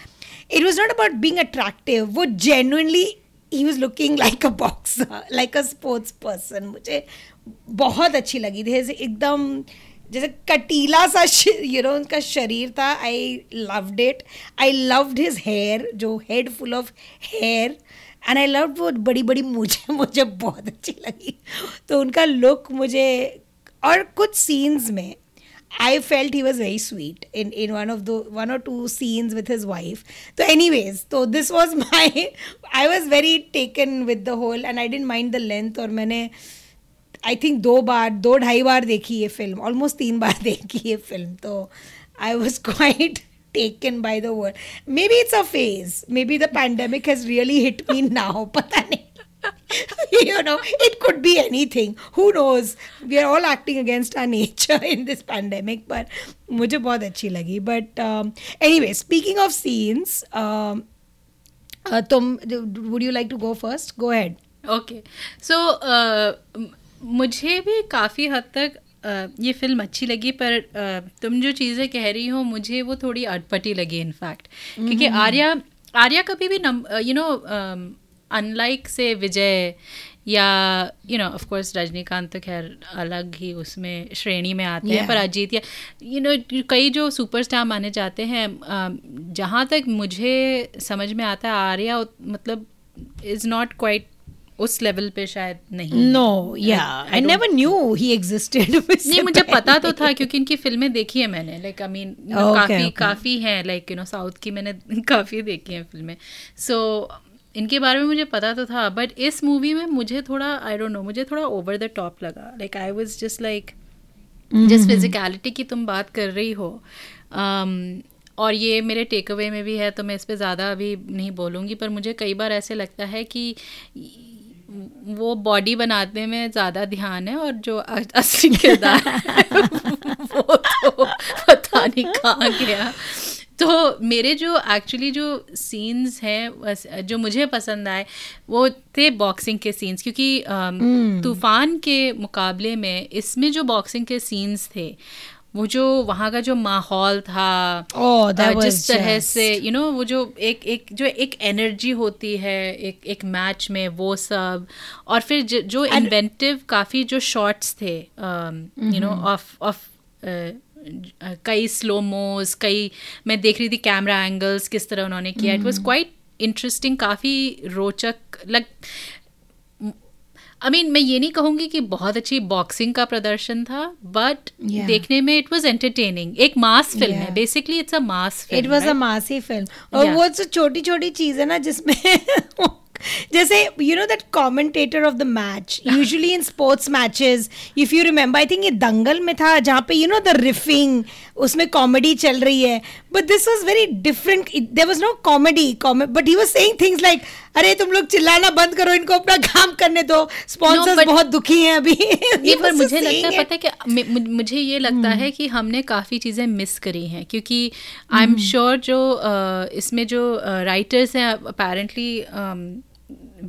it was not about being attractive वो genuinely he was looking like a boxer, like a sports person मुझे बहुत अच्छी लगी। थी एकदम जैसे कटीला सा यू नो उनका शरीर था। I loved it I loved his hair जो head full of hair and I love वो बड़ी बड़ी मुझे [LAUGHS] मुझे बहुत अच्छी लगी। तो उनका लुक मुझे और कुछ सीन्स में I felt he was very sweet in, in one of the one or two scenes with his wife. So, anyways, so this was [LAUGHS] my I was very taken with the whole and I didn't mind the length और मैंने I think दो बार दो ढाई बार देखी ये film almost तीन [LAUGHS] बार देखी ये फिल्म तो I was [LAUGHS] quite taken by the world. Maybe it's a phase. Maybe the pandemic has really hit me now. पता नहीं. You know, it could be anything. Who knows? We are all acting against our nature in this pandemic. But मुझे बहुत अच्छी लगी. But um, anyway, speaking of scenes, um, uh, तुम would you like to go first? Go ahead. Okay so मुझे भी काफ़ी हद तक uh, ये फ़िल्म अच्छी लगी पर uh, तुम जो चीज़ें कह रही हो मुझे वो थोड़ी अटपटी लगी इनफैक्ट क्योंकि आर्या आर्या कभी भी यू नो अनलाइक से विजय या you know of course Rajinikanth तो खैर अलग ही उसमें श्रेणी में आते yeah. हैं पर अजीत या यू नो कई जो सुपरस्टार माने जाते हैं जहाँ तक मुझे समझ में आता है आर्या मतलब इज़ नॉट क्वाइट उस लेवल पे शायद नहीं No, yeah. I, don't- never knew he existed. [LAUGHS] नहीं मुझे पता तो था क्योंकि इनकी फ़िल्में देखी है मैंने लाइक आई मीन काफ़ी okay. काफ़ी हैं लाइक यू नो साउथ की मैंने [LAUGHS] काफ़ी देखी हैं फ़िल्में सो इनके बारे में मुझे पता तो था बट इस मूवी में मुझे थोड़ा आई डोंट नो मुझे थोड़ा ओवर द टॉप लगा। Like I was just like जिस फिजिकलिटी की तुम बात कर रही हो um, और ये मेरे टेक अवे में भी है तो मैं इस पर ज़्यादा अभी नहीं बोलूँगी पर मुझे कई बार ऐसे लगता है कि वो बॉडी बनाने में ज़्यादा ध्यान है और जो असली किरदार है [LAUGHS] वो तो पता नहीं कहाँ गया। तो मेरे जो एक्चुअली जो सीन्स हैं जो मुझे पसंद आए वो थे बॉक्सिंग के सीन्स क्योंकि अम, तूफ़ान के मुकाबले में इसमें जो बॉक्सिंग के सीन्स थे वो जो वहाँ का जो माहौल था Oh, अ, जिस तरह just- से यू नो वो जो एक एक जो एक एनर्जी होती है एक एक मैच में वो सब। और फिर ज- जो इन्वेंटिव काफ़ी जो शॉट्स थे यू नो ऑफ़ ऑफ़ कई स्लो मोज कई मैं देख रही थी कैमरा एंगल्स किस तरह उन्होंने किया। इट वॉज़ क्वाइट इंटरेस्टिंग काफ़ी रोचक लग आई मीन मैं ये नहीं कहूँगी कि बहुत अच्छी बॉक्सिंग का प्रदर्शन था बट Yeah. देखने में इट वॉज़ एंटरटेनिंग एक मास फ़िल्म है basically it's a mass film it was a massy film और Yeah. वो छोटी छोटी चीज़ है ना जिसमें [LAUGHS] जैसे you know that commentator of the match usually in sports matches if you remember I think ये दंगल में था जहाँ पे यू नो द रिफिंग उसमें कॉमेडी चल रही है। But this was very different there was no comedy but he was saying things like अरे तुम लोग चिल्लाना बंद करो इनको अपना काम करने दो। स्पॉन्सर्स but- बहुत दुखी हैं अभी। [LAUGHS] नहीं पर मुझे लगता है पता है कि मुझे ये लगता hmm. है कि हमने काफ़ी चीज़ें मिस करी हैं क्योंकि आई एम श्योर जो अ, इसमें जो राइटर्स हैं अपेरेंटली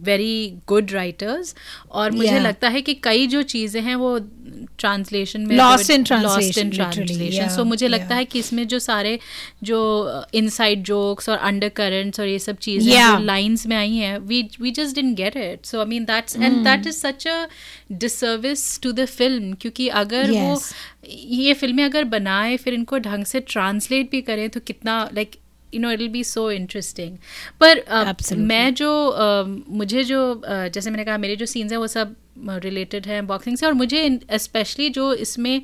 वेरी गुड राइटर्स और मुझे Yeah. लगता है कि कई जो चीज़ें हैं वो ट्रांसलेशन में लॉस्ट इन ट्रांसलेशन सो मुझे लगता yeah. है कि इसमें जो सारे जो इनसाइड जोक्स और अंडर करंट्स और ये सब चीज़ें Yeah. लाइंस में आई हैं we we just didn't get it so I mean that's and that is such a disservice to the film क्योंकि अगर Yes. वो ये फ़िल्में अगर बनाए फिर इनको ढंग से ट्रांसलेट भी करें तो कितना like you know it will be so interesting पर uh, मैं जो uh, मुझे जो uh, जैसे मैंने कहा मेरे जो सीन्स हैं वो सब रिलेटेड हैं बॉक्सिंग से और मुझे स्पेशली जो इसमें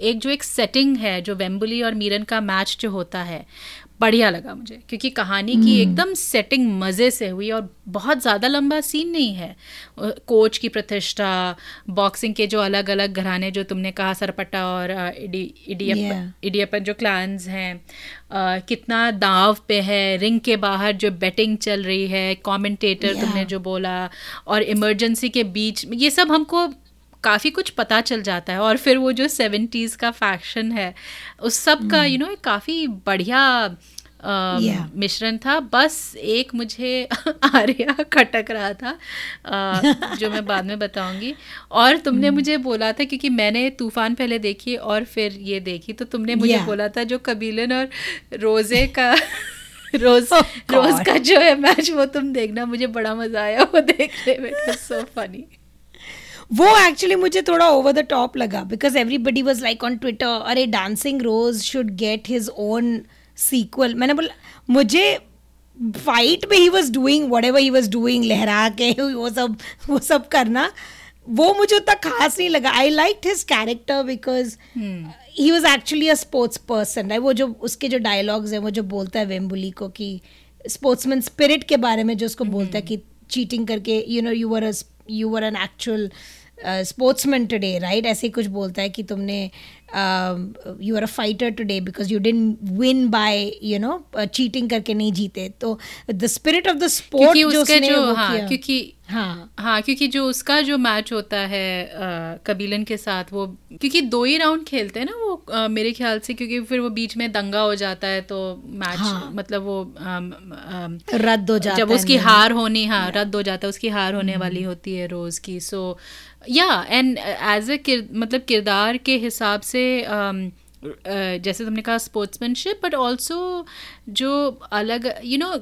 एक जो एक सेटिंग है जो वेम्बुली और मीरन का मैच जो होता है बढ़िया लगा मुझे क्योंकि कहानी की एकदम सेटिंग मज़े से हुई और बहुत ज़्यादा लंबा सीन नहीं है कोच की प्रतिष्ठा बॉक्सिंग के जो अलग अलग घराने जो तुमने कहा सरपट्टा और इडी इडियप Yeah. इडियपन जो क्लान्स हैं कितना दाव पे है रिंग के बाहर जो बेटिंग चल रही है कमेंटेटर Yeah. तुमने जो बोला और इमरजेंसी के बीच ये सब हमको काफ़ी कुछ पता चल जाता है और फिर वो जो सेवेंटीज़ का फैक्शन है उस सब का यू नो एक काफ़ी बढ़िया अम, Yeah. मिश्रण था। बस एक मुझे [LAUGHS] आर्या खटक रहा था [LAUGHS] जो मैं बाद में बताऊँगी। और तुमने मुझे बोला था क्योंकि मैंने तूफ़ान पहले देखी और फिर ये देखी तो तुमने मुझे Yeah. बोला था जो कबीलन और रोज़े का [LAUGHS] रोज Oh, रोज का जो है मैच वो तुम देखना मुझे बड़ा मज़ा आया वो देखने में। सो फनी वो एक्चुअली मुझे थोड़ा ओवर द टॉप लगा because everybody was like on Twitter अरे Dancing Rose should get his own sequel मैंने बोला मुझे फाइट में he was doing whatever he was doing लहरा के [LAUGHS] वो सब वो सब करना वो मुझे उतना खास नहीं लगा। I like his character because he was actually a sports person है वो जो उसके जो डायलॉग्स हैं वो जो बोलता है वेम्बुली को कि स्पोर्ट्समैन स्पिरिट के बारे में जो उसको बोलता है कि चीटिंग करके you know you were you were an actual sportsman today right ऐसे कुछ बोलता है कि तुमने you are a fighter today because you didn't win by you know cheating करके नहीं जीते। तो the spirit of the sport क्योंकि जो उसके जो हाँ क्योंकि हाँ। हाँ क्योंकि जो उसका जो मैच होता है अ, कबीलन के साथ वो क्योंकि दो ही राउंड खेलते हैं ना वो अ, मेरे ख्याल से क्योंकि फिर वो बीच में दंगा हो जाता है तो मैच हाँ। मतलब वो अम, अम, रद्द हो जाता जब उसकी हार होनी हाँ रद्द हो जाता है उसकी हार होने वाली होती है रोज की। सो या एंड एज ए मतलब किरदार के हिसाब से um, अ, जैसे तुमने कहा स्पोर्ट्समैनशिप बट ऑल्सो जो अलग यू नो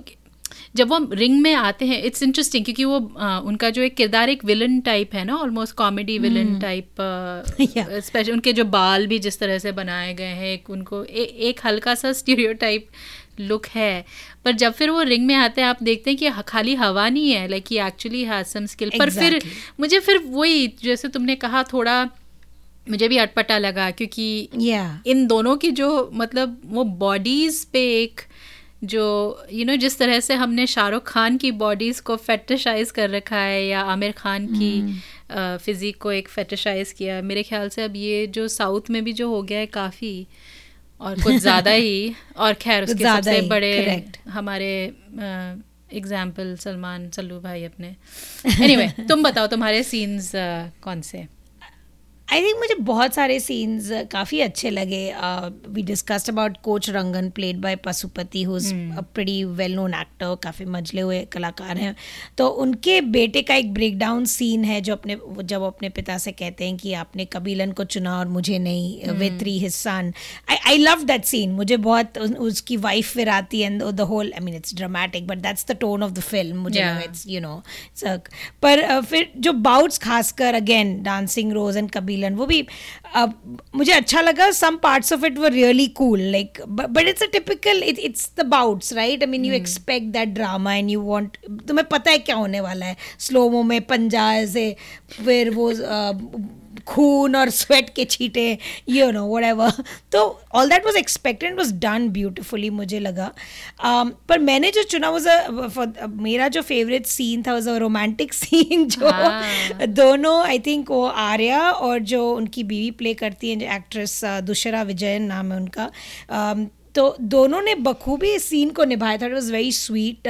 जब वो रिंग में आते हैं इट्स इंटरेस्टिंग क्योंकि वो अ, उनका जो एक किरदार एक विलन टाइप है ना almost comedy villain type special उनके जो बाल भी जिस तरह से बनाए गए हैं एक उनको ए, एक हल्का सा स्टीरियोटाइप लुक है। पर जब फिर वो रिंग में आते हैं आप देखते हैं कि खाली हवा नहीं है like he actually has some skill पर फिर मुझे फिर वही जैसे तुमने कहा थोड़ा मुझे भी अटपटा लगा क्योंकि या इन दोनों की जो मतलब वो बॉडीज पे एक जो यू you नो know, जिस तरह से हमने शाहरुख खान की बॉडीज को फेटिशाइज कर रखा है या आमिर खान की फिजिक को एक फेटिशाइज किया मेरे ख्याल से अब ये जो साउथ में भी जो हो गया है काफ़ी और कुछ ज़्यादा [LAUGHS] ही और खैर उसके सबसे बड़े correct. हमारे एग्ज़ाम्पल सलमान सल्लू भाई अपने। एनीवे anyway, तुम बताओ तुम्हारे सीन्स कौन से? आई थिंक मुझे बहुत सारे सीन्स काफ़ी अच्छे लगे। We discussed about coach Rangan played by Pasupathy who a pretty well known actor काफ़ी मजले हुए कलाकार हैं। तो उनके बेटे का एक ब्रेक डाउन सीन है जो अपने जब वो अपने पिता से कहते हैं कि आपने कबीलन को चुना और मुझे नहीं Vetri his son I I love that scene मुझे बहुत उसकी वाइफ फिर आती है the whole I mean it's dramatic but that's the tone of the film मुझे इट्स यू नो पर uh, फिर जो बाउट्स खासकर again Dancing Rose and Kabilan Kabilan वो भी uh, मुझे अच्छा लगा some parts of it were really cool like but it's a typical it's the bouts right I mean you expect that drama and you want तुम्हें पता है क्या होने वाला है? स्लोमो में पंजा से फिर वो uh, खून और स्वेट के छीटे यू नो वट एवर तो all that was expected was done beautifully मुझे लगा। Um, पर मैंने जो चुना वॉज़ मेरा जो फेवरेट सीन था वॉज़ अ रोमांटिक सीन जो हाँ। दोनों आई थिंक वो आर्या और जो उनकी बीवी प्ले करती है जो एक्ट्रेस दुशरा विजयन नाम है उनका। Um, तो दोनों ने बखूबी इस सीन को निभाया था। इट वॉज़ वेरी स्वीट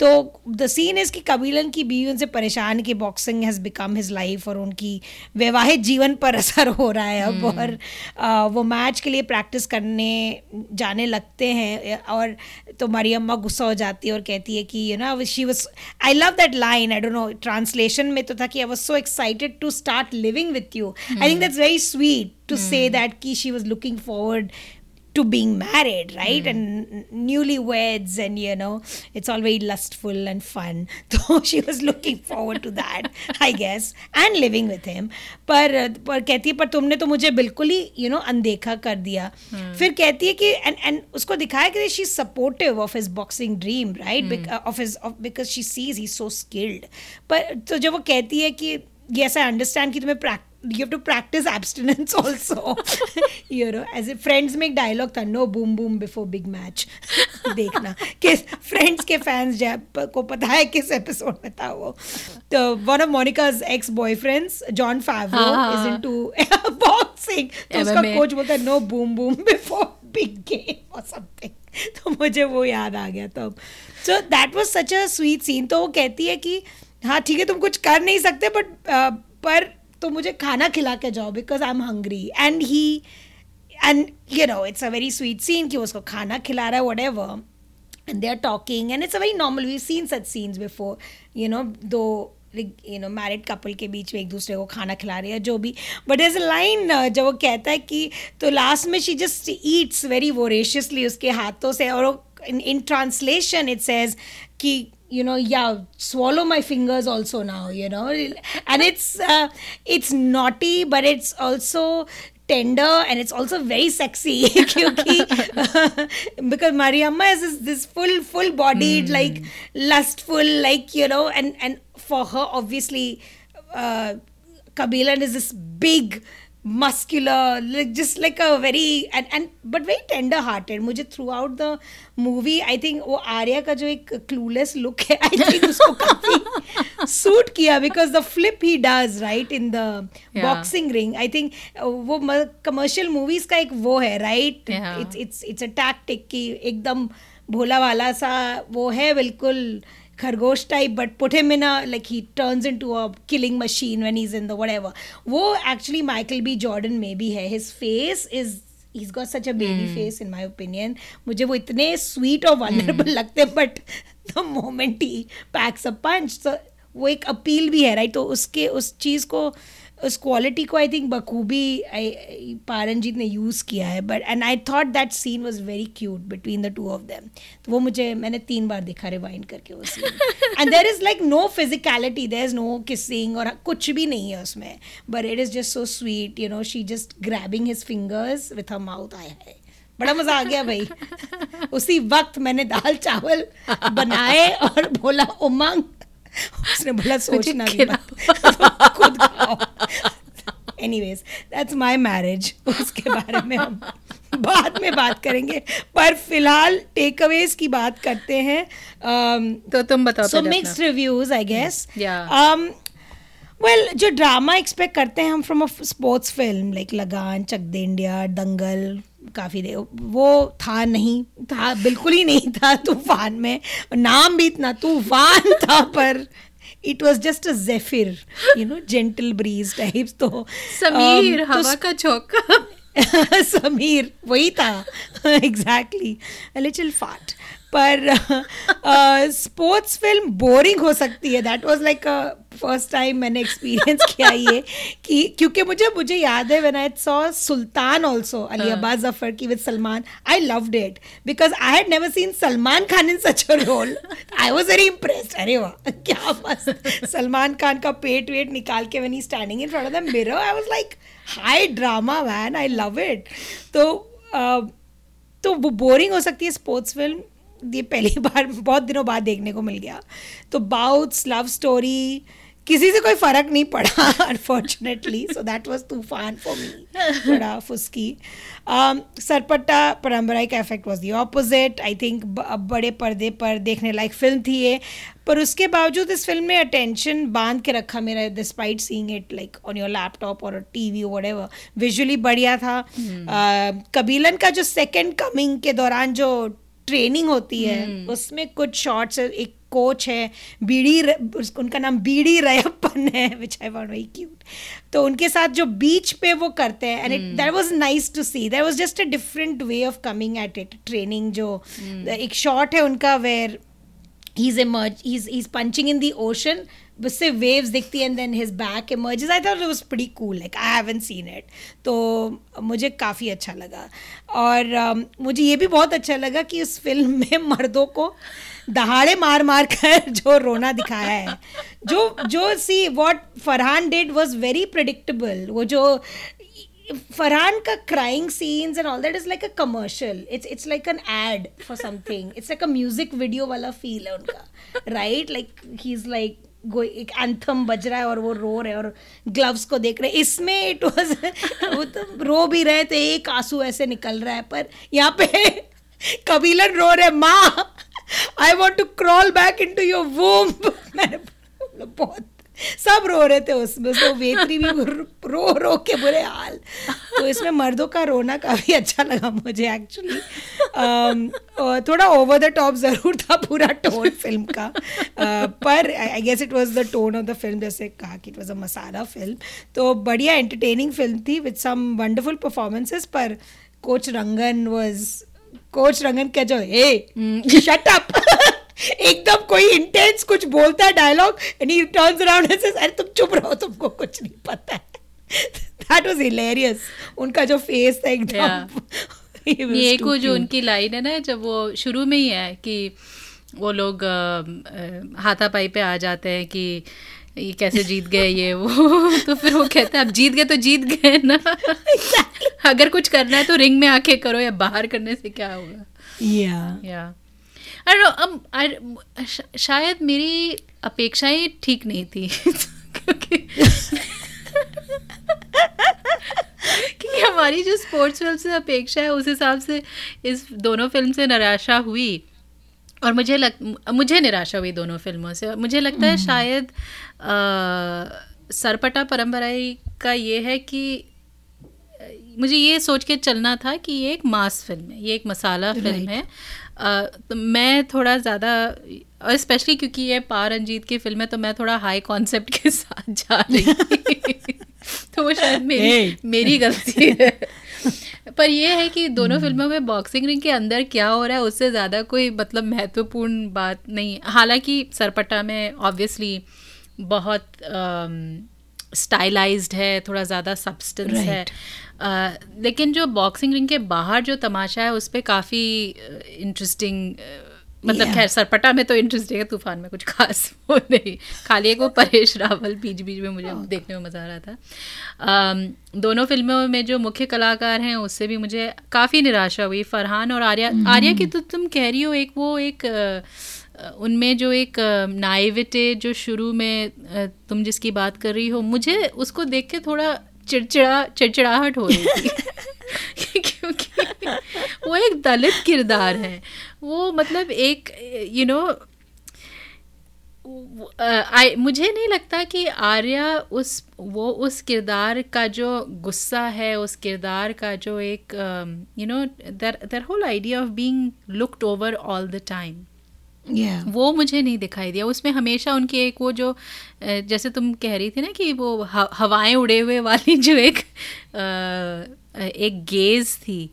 तो द सीन इज़ कि कबीलन की बीवी उनसे परेशान कि boxing has become his life और उनकी वैवाहिक जीवन पर असर हो रहा है अब और uh, वो मैच के लिए प्रैक्टिस करने जाने लगते हैं और तो मारी अम्मा गुस्सा हो जाती है और कहती है कि you know she was I love that line I don't know translation में तो था कि I was so excited to start living with you I think that's very sweet to say that कि she was looking forward to being married, right? Mm. And newlyweds, and you know, it's all very lustful and fun. So she was looking forward to that, I guess, and living with him. पर पर कहती है पर तुमने तो मुझे बिल्कुल ही you no अनदेखा कर दिया फिर कहती है कि एंड एंड उसको दिखाया कि she supportive of his boxing dream right of his because she sees he so skilled पर तो जब वो कहती है कि yes i understand कि तुम्हें practice you have to practice abstinence also you know as if friends make dialogue था no boom boom before big match देखना कि friends के fans को पता है किस episode में था वो तो one of Monica's ex boyfriends John Favreau is into boxing तो उसका coach बोलता है no boom boom before big game or something तो मुझे वो याद आ गया तब so that was such a sweet scene तो वो कहती है कि हाँ ठीक है तुम कुछ कर नहीं सकते बट पर तो मुझे खाना खिला के जाओ because I am hungry and he and you know it's a very sweet scene कि उसको खाना खिला रहा है whatever and they are talking and it's a very normal we scene such scenes before you know though you know married couple के बीच में एक दूसरे को खाना खिला रही है, जो भी. बट एज अ लाइन जब वो कहता है कि तो लास्ट में she just eats very voraciously उसके हाथों से, और in translation it's as ki you know yeah swallow my fingers also now you know and it's uh, it's naughty but it's also tender and it's also very sexy [LAUGHS] [LAUGHS] because Mariamma is this, this full full bodied mm. like lustful like you know and and for her obviously uh, Kabilan is this big muscular like just like a very and and but very tender hearted मुझे throughout the movie I think वो आर्या का जो एक clueless look है I think उसको काफ़ी suit किया because the flip he does right in the boxing ring I think वो कमर्शियल मूवीज़ का एक वो है right it's it's it's a tactic कि एकदम भोला वाला सा वो है बिल्कुल खरगोश टाइप बट पुठे में ना like he turns into a killing machine when is in the whatever वो एक्चुअली माइकल बी जॉर्डन में भी है. His face is is got such a baby face in my opinion मुझे वो इतने स्वीट और hmm. वनरेबल लगते हैं but the moment he packs a punch वो एक अपील भी है राइट तो उसके उस चीज़ को उस क्वालिटी को आई थिंक बखूबी पारनजीत ने यूज़ किया है but and I thought that scene was very cute between the two of them तो वो मुझे मैंने तीन बार देखा रिवाइंड करके वो scene and there is like no physicality there is no kissing और कुछ भी नहीं है उसमें. But it is just so sweet you know she just grabbing his fingers with her mouth आई है बड़ा मज़ा आ गया भाई. [LAUGHS] उसी वक्त मैंने दाल चावल बनाए और बोला उमंग. उसने बोला सोचना भी मत। खुद खाओ। एनीवेज दैट्स माय मैरिज उसके बारे में हम बाद में बात करेंगे। पर फ़िलहाल टेक अवेज की बात करते हैं। Um, तो तुम बताओ so mixed reviews I guess well जो ड्रामा एक्सपेक्ट करते हैं हम from a sports film like Lagaan Chak De India दंगल काफ़ी दे वो था नहीं था बिल्कुल ही नहीं था तूफ़ान में नाम भी इतना तूफ़ान [LAUGHS] था पर it was just a zephyr you know gentle breeze types तो समीर um, हवा तो, का झोंका [LAUGHS] समीर वही था एग्जैक्टली लिटिल फाट पर स्पोर्ट्स फ़िल्म बोरिंग हो सकती है that was like a first time मैंने एक्सपीरियंस किया ये [LAUGHS] कि क्योंकि मुझे मुझे याद है when I saw Sultan also Ali Abbas Zafar की with Salman I loved it because I had never seen Salman Khan in such a role I was very impressed अरे वाह क्या मस्त। सलमान खान का पेट वेट निकाल के when he standing in front of the mirror I was like high drama man I love it तो तो वो बोरिंग हो सकती है स्पोर्ट्स फ़िल्म ये पहली बार बहुत दिनों बाद देखने को मिल गया। तो बाउट्स लव स्टोरी किसी से कोई फ़र्क नहीं पड़ा unfortunately so that was Toofaan for me बड़ा फुस्की. Um, सरपट्टा परम्परा का effect was the opposite I think बड़े पर्दे पर देखने लायक फ़िल्म थी ये. पर उसके बावजूद इस फ़िल्म ने अटेंशन बाँध के रखा मेरा despite seeing it like on your laptop और टीवी व्हाटएवर विजुअली बढ़िया था. Uh, कबीलन का जो सेकेंड कमिंग के दौरान जो ट्रेनिंग होती है। उसमें कुछ शॉर्ट्स एक कोच है बीड़ी र- उनका नाम बीड़ी रयप्पन है which I found very cute तो उनके साथ जो बीच पे वो करते हैं and it that was nice to see that was just a different way of coming at it training जो एक शॉर्ट है उनका where he's emerged he's he's punching in the ocean उससे वेव्स दिखती and then his back emerges I thought was pretty cool like I haven't seen it तो मुझे काफ़ी अच्छा लगा। और um, मुझे ये भी बहुत अच्छा लगा कि उस फ़िल्म में मर्दों को दहाड़े मार मार कर जो रोना दिखाया है। जो जो see what Farhan did was very predictable वो जो फरहान का crying scenes and all that is like a commercial it's it's like an ad for something it's like a music video वाला फील है उनका right like he is like एक anthem बज रहा है और वो रो रहे हैं और ग्लव्स को देख रहे हैं। इसमें इट वाज वो तो रो भी रहे थे, एक आँसू ऐसे निकल रहा है, पर यहाँ पे कबीलन रो रहे माँ I want to crawl back into your womb मैंने बहुत सब रो रहे थे उसमें उसमें वेत्री भी रो रो के बुरे हाल। तो इसमें मर्दों का रोना काफ़ी अच्छा लगा मुझे एक्चुअली थोड़ा ओवर द टॉप ज़रूर था पूरा टोन फ़िल्म का। uh, पर I guess it was the tone of the film जैसे कहा कि it was a masala film तो बढ़िया एंटरटेनिंग फ़िल्म थी विद सम वंडरफुल परफॉर्मेंसेस पर coach Rangan was coach Rangan का जो हे शट अप एकदम कोई इंटेंस कुछ बोलता है dialogue and he turns around and says अरे तुम चुप रहो तुमको कुछ नहीं पता है. दैट वाज हिलेरियस उनका जो फेस था एकदम [LAUGHS] ये को जो उनकी लाइन है ना जब वो शुरू में ही है कि वो लोग हाथापाई पे आ जाते हैं कि ये कैसे जीत गए ये वो [LAUGHS] तो फिर वो कहते हैं अब जीत गए तो जीत गए ना। [LAUGHS] अगर कुछ करना है तो रिंग में आके करो या बाहर करने से क्या होगा? Yeah. या अरे अब श- शायद मेरी अपेक्षाएँ ठीक नहीं थी। क्योंकि क्योंकि हमारी जो स्पोर्ट्स फ़िल्म से अपेक्षा है उस हिसाब से इस दोनों फ़िल्म से निराशा हुई। और मुझे लग मुझे निराशा हुई दोनों फ़िल्मों से। मुझे लगता है शायद अ, सरपटा परंपराई का ये है कि मुझे ये सोच के चलना था कि ये एक मास फ़िल्म है ये एक मसाला फ़िल्म है। तो मैं थोड़ा ज़्यादा और स्पेशली क्योंकि ये पा रंजीत की फ़िल्म है तो मैं थोड़ा हाई कॉन्सेप्ट के साथ जा रही [LAUGHS] तो वो शायद मेरी Hey. मेरी गलती है पर ये है कि दोनों फ़िल्मों में बॉक्सिंग रिंग के अंदर क्या हो रहा है उससे ज़्यादा कोई मतलब महत्वपूर्ण बात नहीं। हालाँकि सरपटा में ऑब्वियसली बहुत स्टाइलाइज्ड है थोड़ा ज़्यादा सब्सटेंस right. है लेकिन जो बॉक्सिंग रिंग के बाहर जो तमाशा है उस पर काफ़ी इंटरेस्टिंग मतलब Yeah. खैर सरपटा में तो इंटरेस्टिंग है तूफ़ान में कुछ खास वो नहीं। खाली एक वो परेश रावल बीच बीच में मुझे देखने में मज़ा आ रहा था। अम, दोनों फ़िल्मों में जो मुख्य कलाकार हैं उससे भी मुझे काफ़ी निराशा हुई। फरहान और आर्या। आर्या की तो तुम कह रही हो एक वो एक उनमें जो एक नाइविटे जो शुरू में तुम जिसकी बात कर रही हो मुझे उसको देख के थोड़ा चिड़चिड़ा चिड़चिड़ाहट हो रही थी। [LAUGHS] [LAUGHS] क्योंकि वो एक दलित किरदार है। वो मतलब एक यू you नो आई मुझे नहीं लगता कि आर्या उस वो उस किरदार का जो गुस्सा है उस किरदार का जो एक you know the the whole idea of being looked over all the time yeah. वो मुझे नहीं दिखाई दिया। उसमें हमेशा उनकी एक वो जो जैसे तुम कह रही थी ना कि वो हवाएँ उड़े हुए वाली जो एक एक गेज थी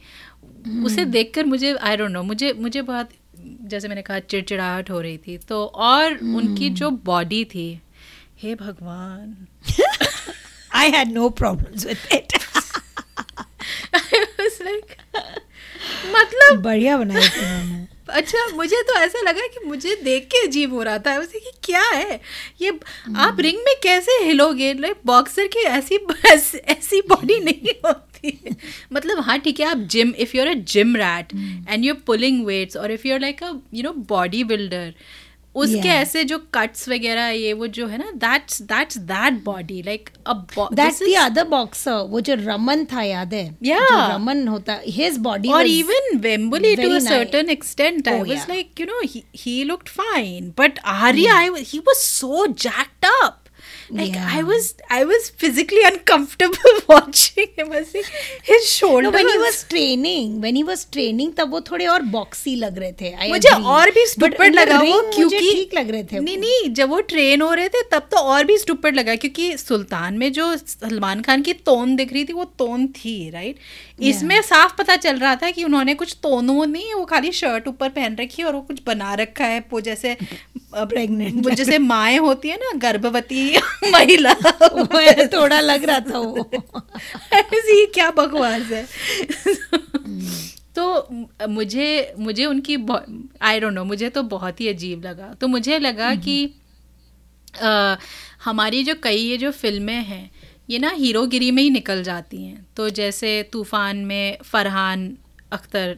उसे देखकर मुझे आई डोंट नो मुझे मुझे बहुत जैसे मैंने कहा चिड़चिड़ाहट हो रही थी। तो और उनकी जो बॉडी थी हे भगवान। [LAUGHS] आई had no problems with it. [LAUGHS] I was like मतलब बढ़िया बनाया अच्छा मुझे तो ऐसा लगा कि मुझे देख के अजीब हो रहा था। उसे कि क्या है? ये आप रिंग में कैसे हिलोगे? लाइक बॉक्सर की ऐसी ऐसी, बॉडी नहीं होती। है मतलब हाँ ठीक है आप gym if you are a gym rat and you are pulling weights और if you are like a you know body builder उसके yeah. ऐसे जो कट्स वगैरह ये वो जो है ना that's that's that body like a that's the other boxer वो जो रमन था याद है? या रमन होता हिज बॉडी और even Vembuli to a certain extent I was like you know he he looked fine but Arya I he was so jacked up Like Yeah. I was, I was physically uncomfortable [LAUGHS] watching him. I was like, his shoulders. No, when he was training, when he was training, तब वो थोड़े और boxy लग रहे थे. I मुझे agree. और भी स्टूपिड the लगा वो क्योंकि ठीक लग रहे थे. नहीं नहीं जब वो ट्रेन हो रहे थे तब तो और भी स्टूपिड लगा क्योंकि सुल्तान में जो सलमान खान की तोन दिख रही थी वो तोन थी राइट इसमें साफ़ पता चल रहा था कि उन्होंने कुछ तोन नहीं वो खाली शर्ट ऊपर पहन रखी है और वो कुछ बना रखा है वो जैसे [LAUGHS] वो जैसे माएँ होती है ना गर्भवती [LAUGHS] महिला। थोड़ा लग रहा था वो. ऐसी क्या बकवास है। तो मुझे मुझे उनकी आई डोंट नो मुझे तो बहुत ही अजीब लगा। तो मुझे लगा कि अ, हमारी जो कई ये जो फ़िल्में हैं ये ना हीरोगिरी में ही निकल जाती हैं। तो जैसे तूफ़ान में फरहान अख्तर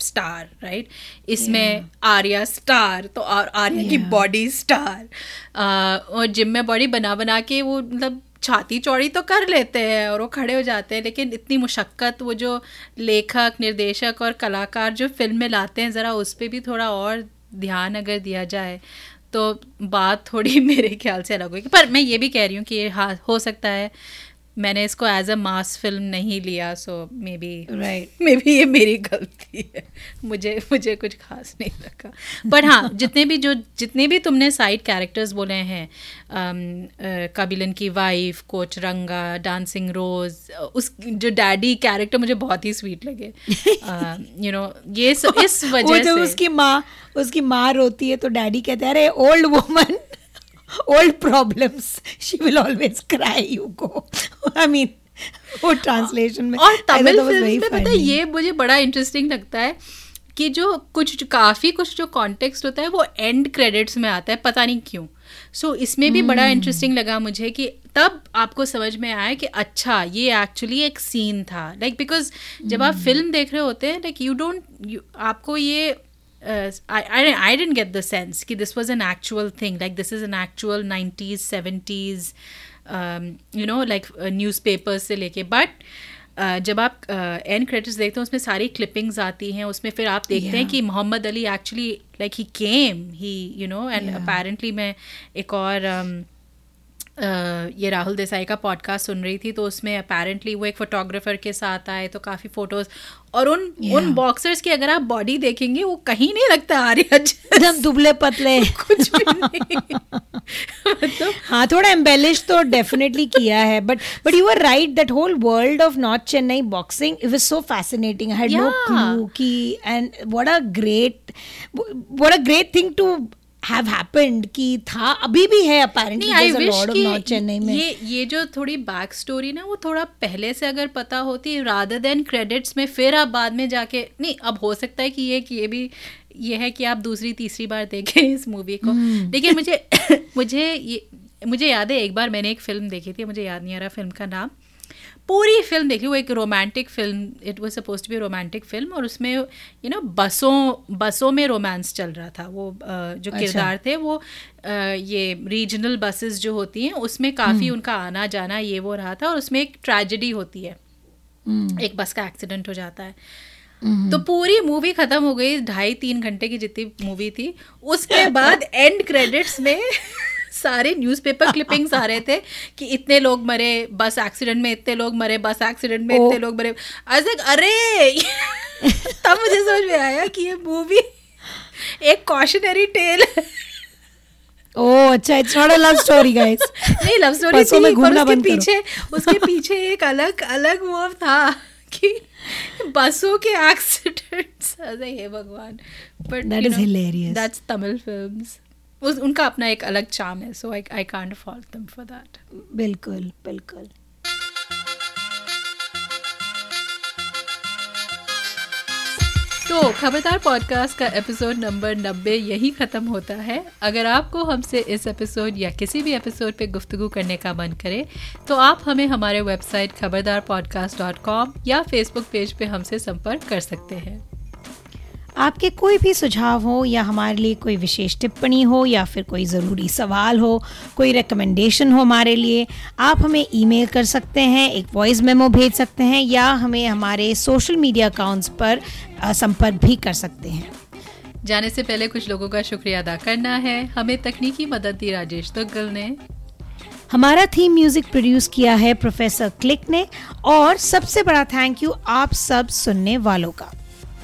स्टार राइट इसमें आर्या स्टार तो आर्या की बॉडी स्टार और जिम में बॉडी बना बना के वो मतलब छाती चौड़ी तो कर लेते हैं और वो खड़े हो जाते हैं लेकिन इतनी मुशक्क़त वो जो लेखक निर्देशक और कलाकार जो फ़िल्म में लाते हैं ज़रा उस पर भी थोड़ा और ध्यान अगर दिया जाए तो बात थोड़ी [LAUGHS] मेरे ख्याल से अलग होगी। पर मैं ये भी कह रही हूँ कि ये हाँ हो सकता है मैंने इसको एज अ मास फ़िल्म नहीं लिया so maybe right maybe ये मेरी गलती है। मुझे मुझे कुछ खास नहीं लगा। बट हाँ [LAUGHS] जितने भी जो जितने भी तुमने साइड कैरेक्टर्स बोले हैं काबिलन की wife coach Ranga Dancing Rose उस जो डैडी कैरेक्टर मुझे बहुत ही स्वीट लगे। [LAUGHS] यू नो ये स, इस [LAUGHS] वजह से उसकी माँ उसकी माँ रोती है तो डैडी कहते हैं अरे old woman old problems she will always cry you go I mean वो ट्रांसलेशन में और I तमिल फ़िल्म में पता है. ये मुझे बड़ा इंटरेस्टिंग लगता है कि जो कुछ काफ़ी कुछ जो कॉन्टेक्स्ट होता है वो एंड क्रेडिट्स में आता है पता नहीं क्यों सो so, इसमें भी hmm. बड़ा इंटरेस्टिंग लगा मुझे कि तब आपको समझ में आया कि अच्छा ये एक्चुअली एक सीन था लाइक like, बिकॉज़ जब आप फ़िल्म देख रहे होते हैं लाइक यू डोंट आपको ये uh, I, I, I didn't get the sense कि this was an actual thing like this is an actual 90s 70s um, you know like uh, newspapers से लेके but uh, जब आप and credits देखते हैं उसमें सारी क्लिपिंग्स आती हैं उसमें फिर आप देखते हैं Yeah. कि Mohammed Ali actually like he came he you know and Yeah. Apparently मैं एक और um, अ, ये राहुल देसाई का पॉडकास्ट सुन रही थी तो उसमें अपेरेंटली वो एक फोटोग्राफर के साथ आए तो काफ़ी फ़ोटोज़ और उन Yeah. उन बॉक्सर्स की अगर आप बॉडी देखेंगे वो कहीं नहीं लगता आर्या [LAUGHS] जैसा। एकदम दुबले पतले [LAUGHS] कुछ भी नहीं मतलब हाँ थोड़ा एम्बेलिश तो डेफिनेटली किया है but but you are right that whole world of north Chennai boxing it was so fascinating I had no clue की and what a great what a great thing to have happened कि था अभी भी है apparently I wish Chennai में। ये ये जो थोड़ी बैक स्टोरी ना वो थोड़ा पहले से अगर पता होती रादर देन क्रेडिट्स में फिर आप बाद में जाके नहीं अब हो सकता है कि ये कि ये भी ये है कि आप दूसरी तीसरी बार देखें इस मूवी को। Hmm. लेकिन मुझे [COUGHS] मुझे ये मुझे याद है एक बार मैंने एक फ़िल्म देखी थी मुझे याद नहीं आ रहा फ़िल्म का नाम। पूरी फ़िल्म देखी वो एक romantic film it was suppose to be romantic film और उसमें यू नो बसों बसों में रोमांस चल रहा था। वो जो अच्छा। किरदार थे वो ये रीजनल बसेस जो होती हैं उसमें काफ़ी उनका आना जाना ये वो रहा था और उसमें एक ट्रेजिडी होती है। एक बस का एक्सीडेंट हो जाता है। तो पूरी मूवी खत्म हो गई ढाई तीन घंटे की जितनी मूवी थी उसके [LAUGHS] बाद एंड क्रेडिट्स में सारे न्यूज़पेपर क्लिपिंग्स आ रहे थे कि इतने लोग मरे बस एक्सीडेंट में इतने लोग मरे बस एक्सीडेंट में इतने लोग मरे। आज तक अरे! [LAUGHS] तब मुझे समझ में आया कि ये मूवी एक कॉशनरी टेल ओह अच्छा it's not a love story guys नहीं लव स्टोरी बसों में थी पर उसके पीछे उसके पीछे एक अलग अलग वो था कि बसों के एक्सीडेंट्स अरे [LAUGHS] हे भगवान। But That is hilarious. That's Tamil films उस उनका अपना एक अलग चाम है so I I can't fault them for that बिल्कुल बिल्कुल। तो खबरदार पॉडकास्ट का एपिसोड नंबर 90 यही ख़त्म होता है। अगर आपको हमसे इस एपिसोड या किसी भी एपिसोड पे गुफ्तगू करने का मन करे तो आप हमें हमारे website Khabardar podcast dot com या फेसबुक पेज पे हमसे संपर्क कर सकते हैं। आपके कोई भी सुझाव हो या हमारे लिए कोई विशेष टिप्पणी हो या फिर कोई ज़रूरी सवाल हो कोई रिकमेंडेशन हो हमारे लिए आप हमें ईमेल कर सकते हैं एक वॉइस मेमो भेज सकते हैं या हमें हमारे सोशल मीडिया अकाउंट्स पर संपर्क भी कर सकते हैं। जाने से पहले कुछ लोगों का शुक्रिया अदा करना है। हमें तकनीकी मदद दी राजेश तुगल ने। हमारा थीम म्यूज़िक प्रोड्यूस किया है प्रोफेसर क्लिक ने और सबसे बड़ा थैंक यू आप सब सुनने वालों का।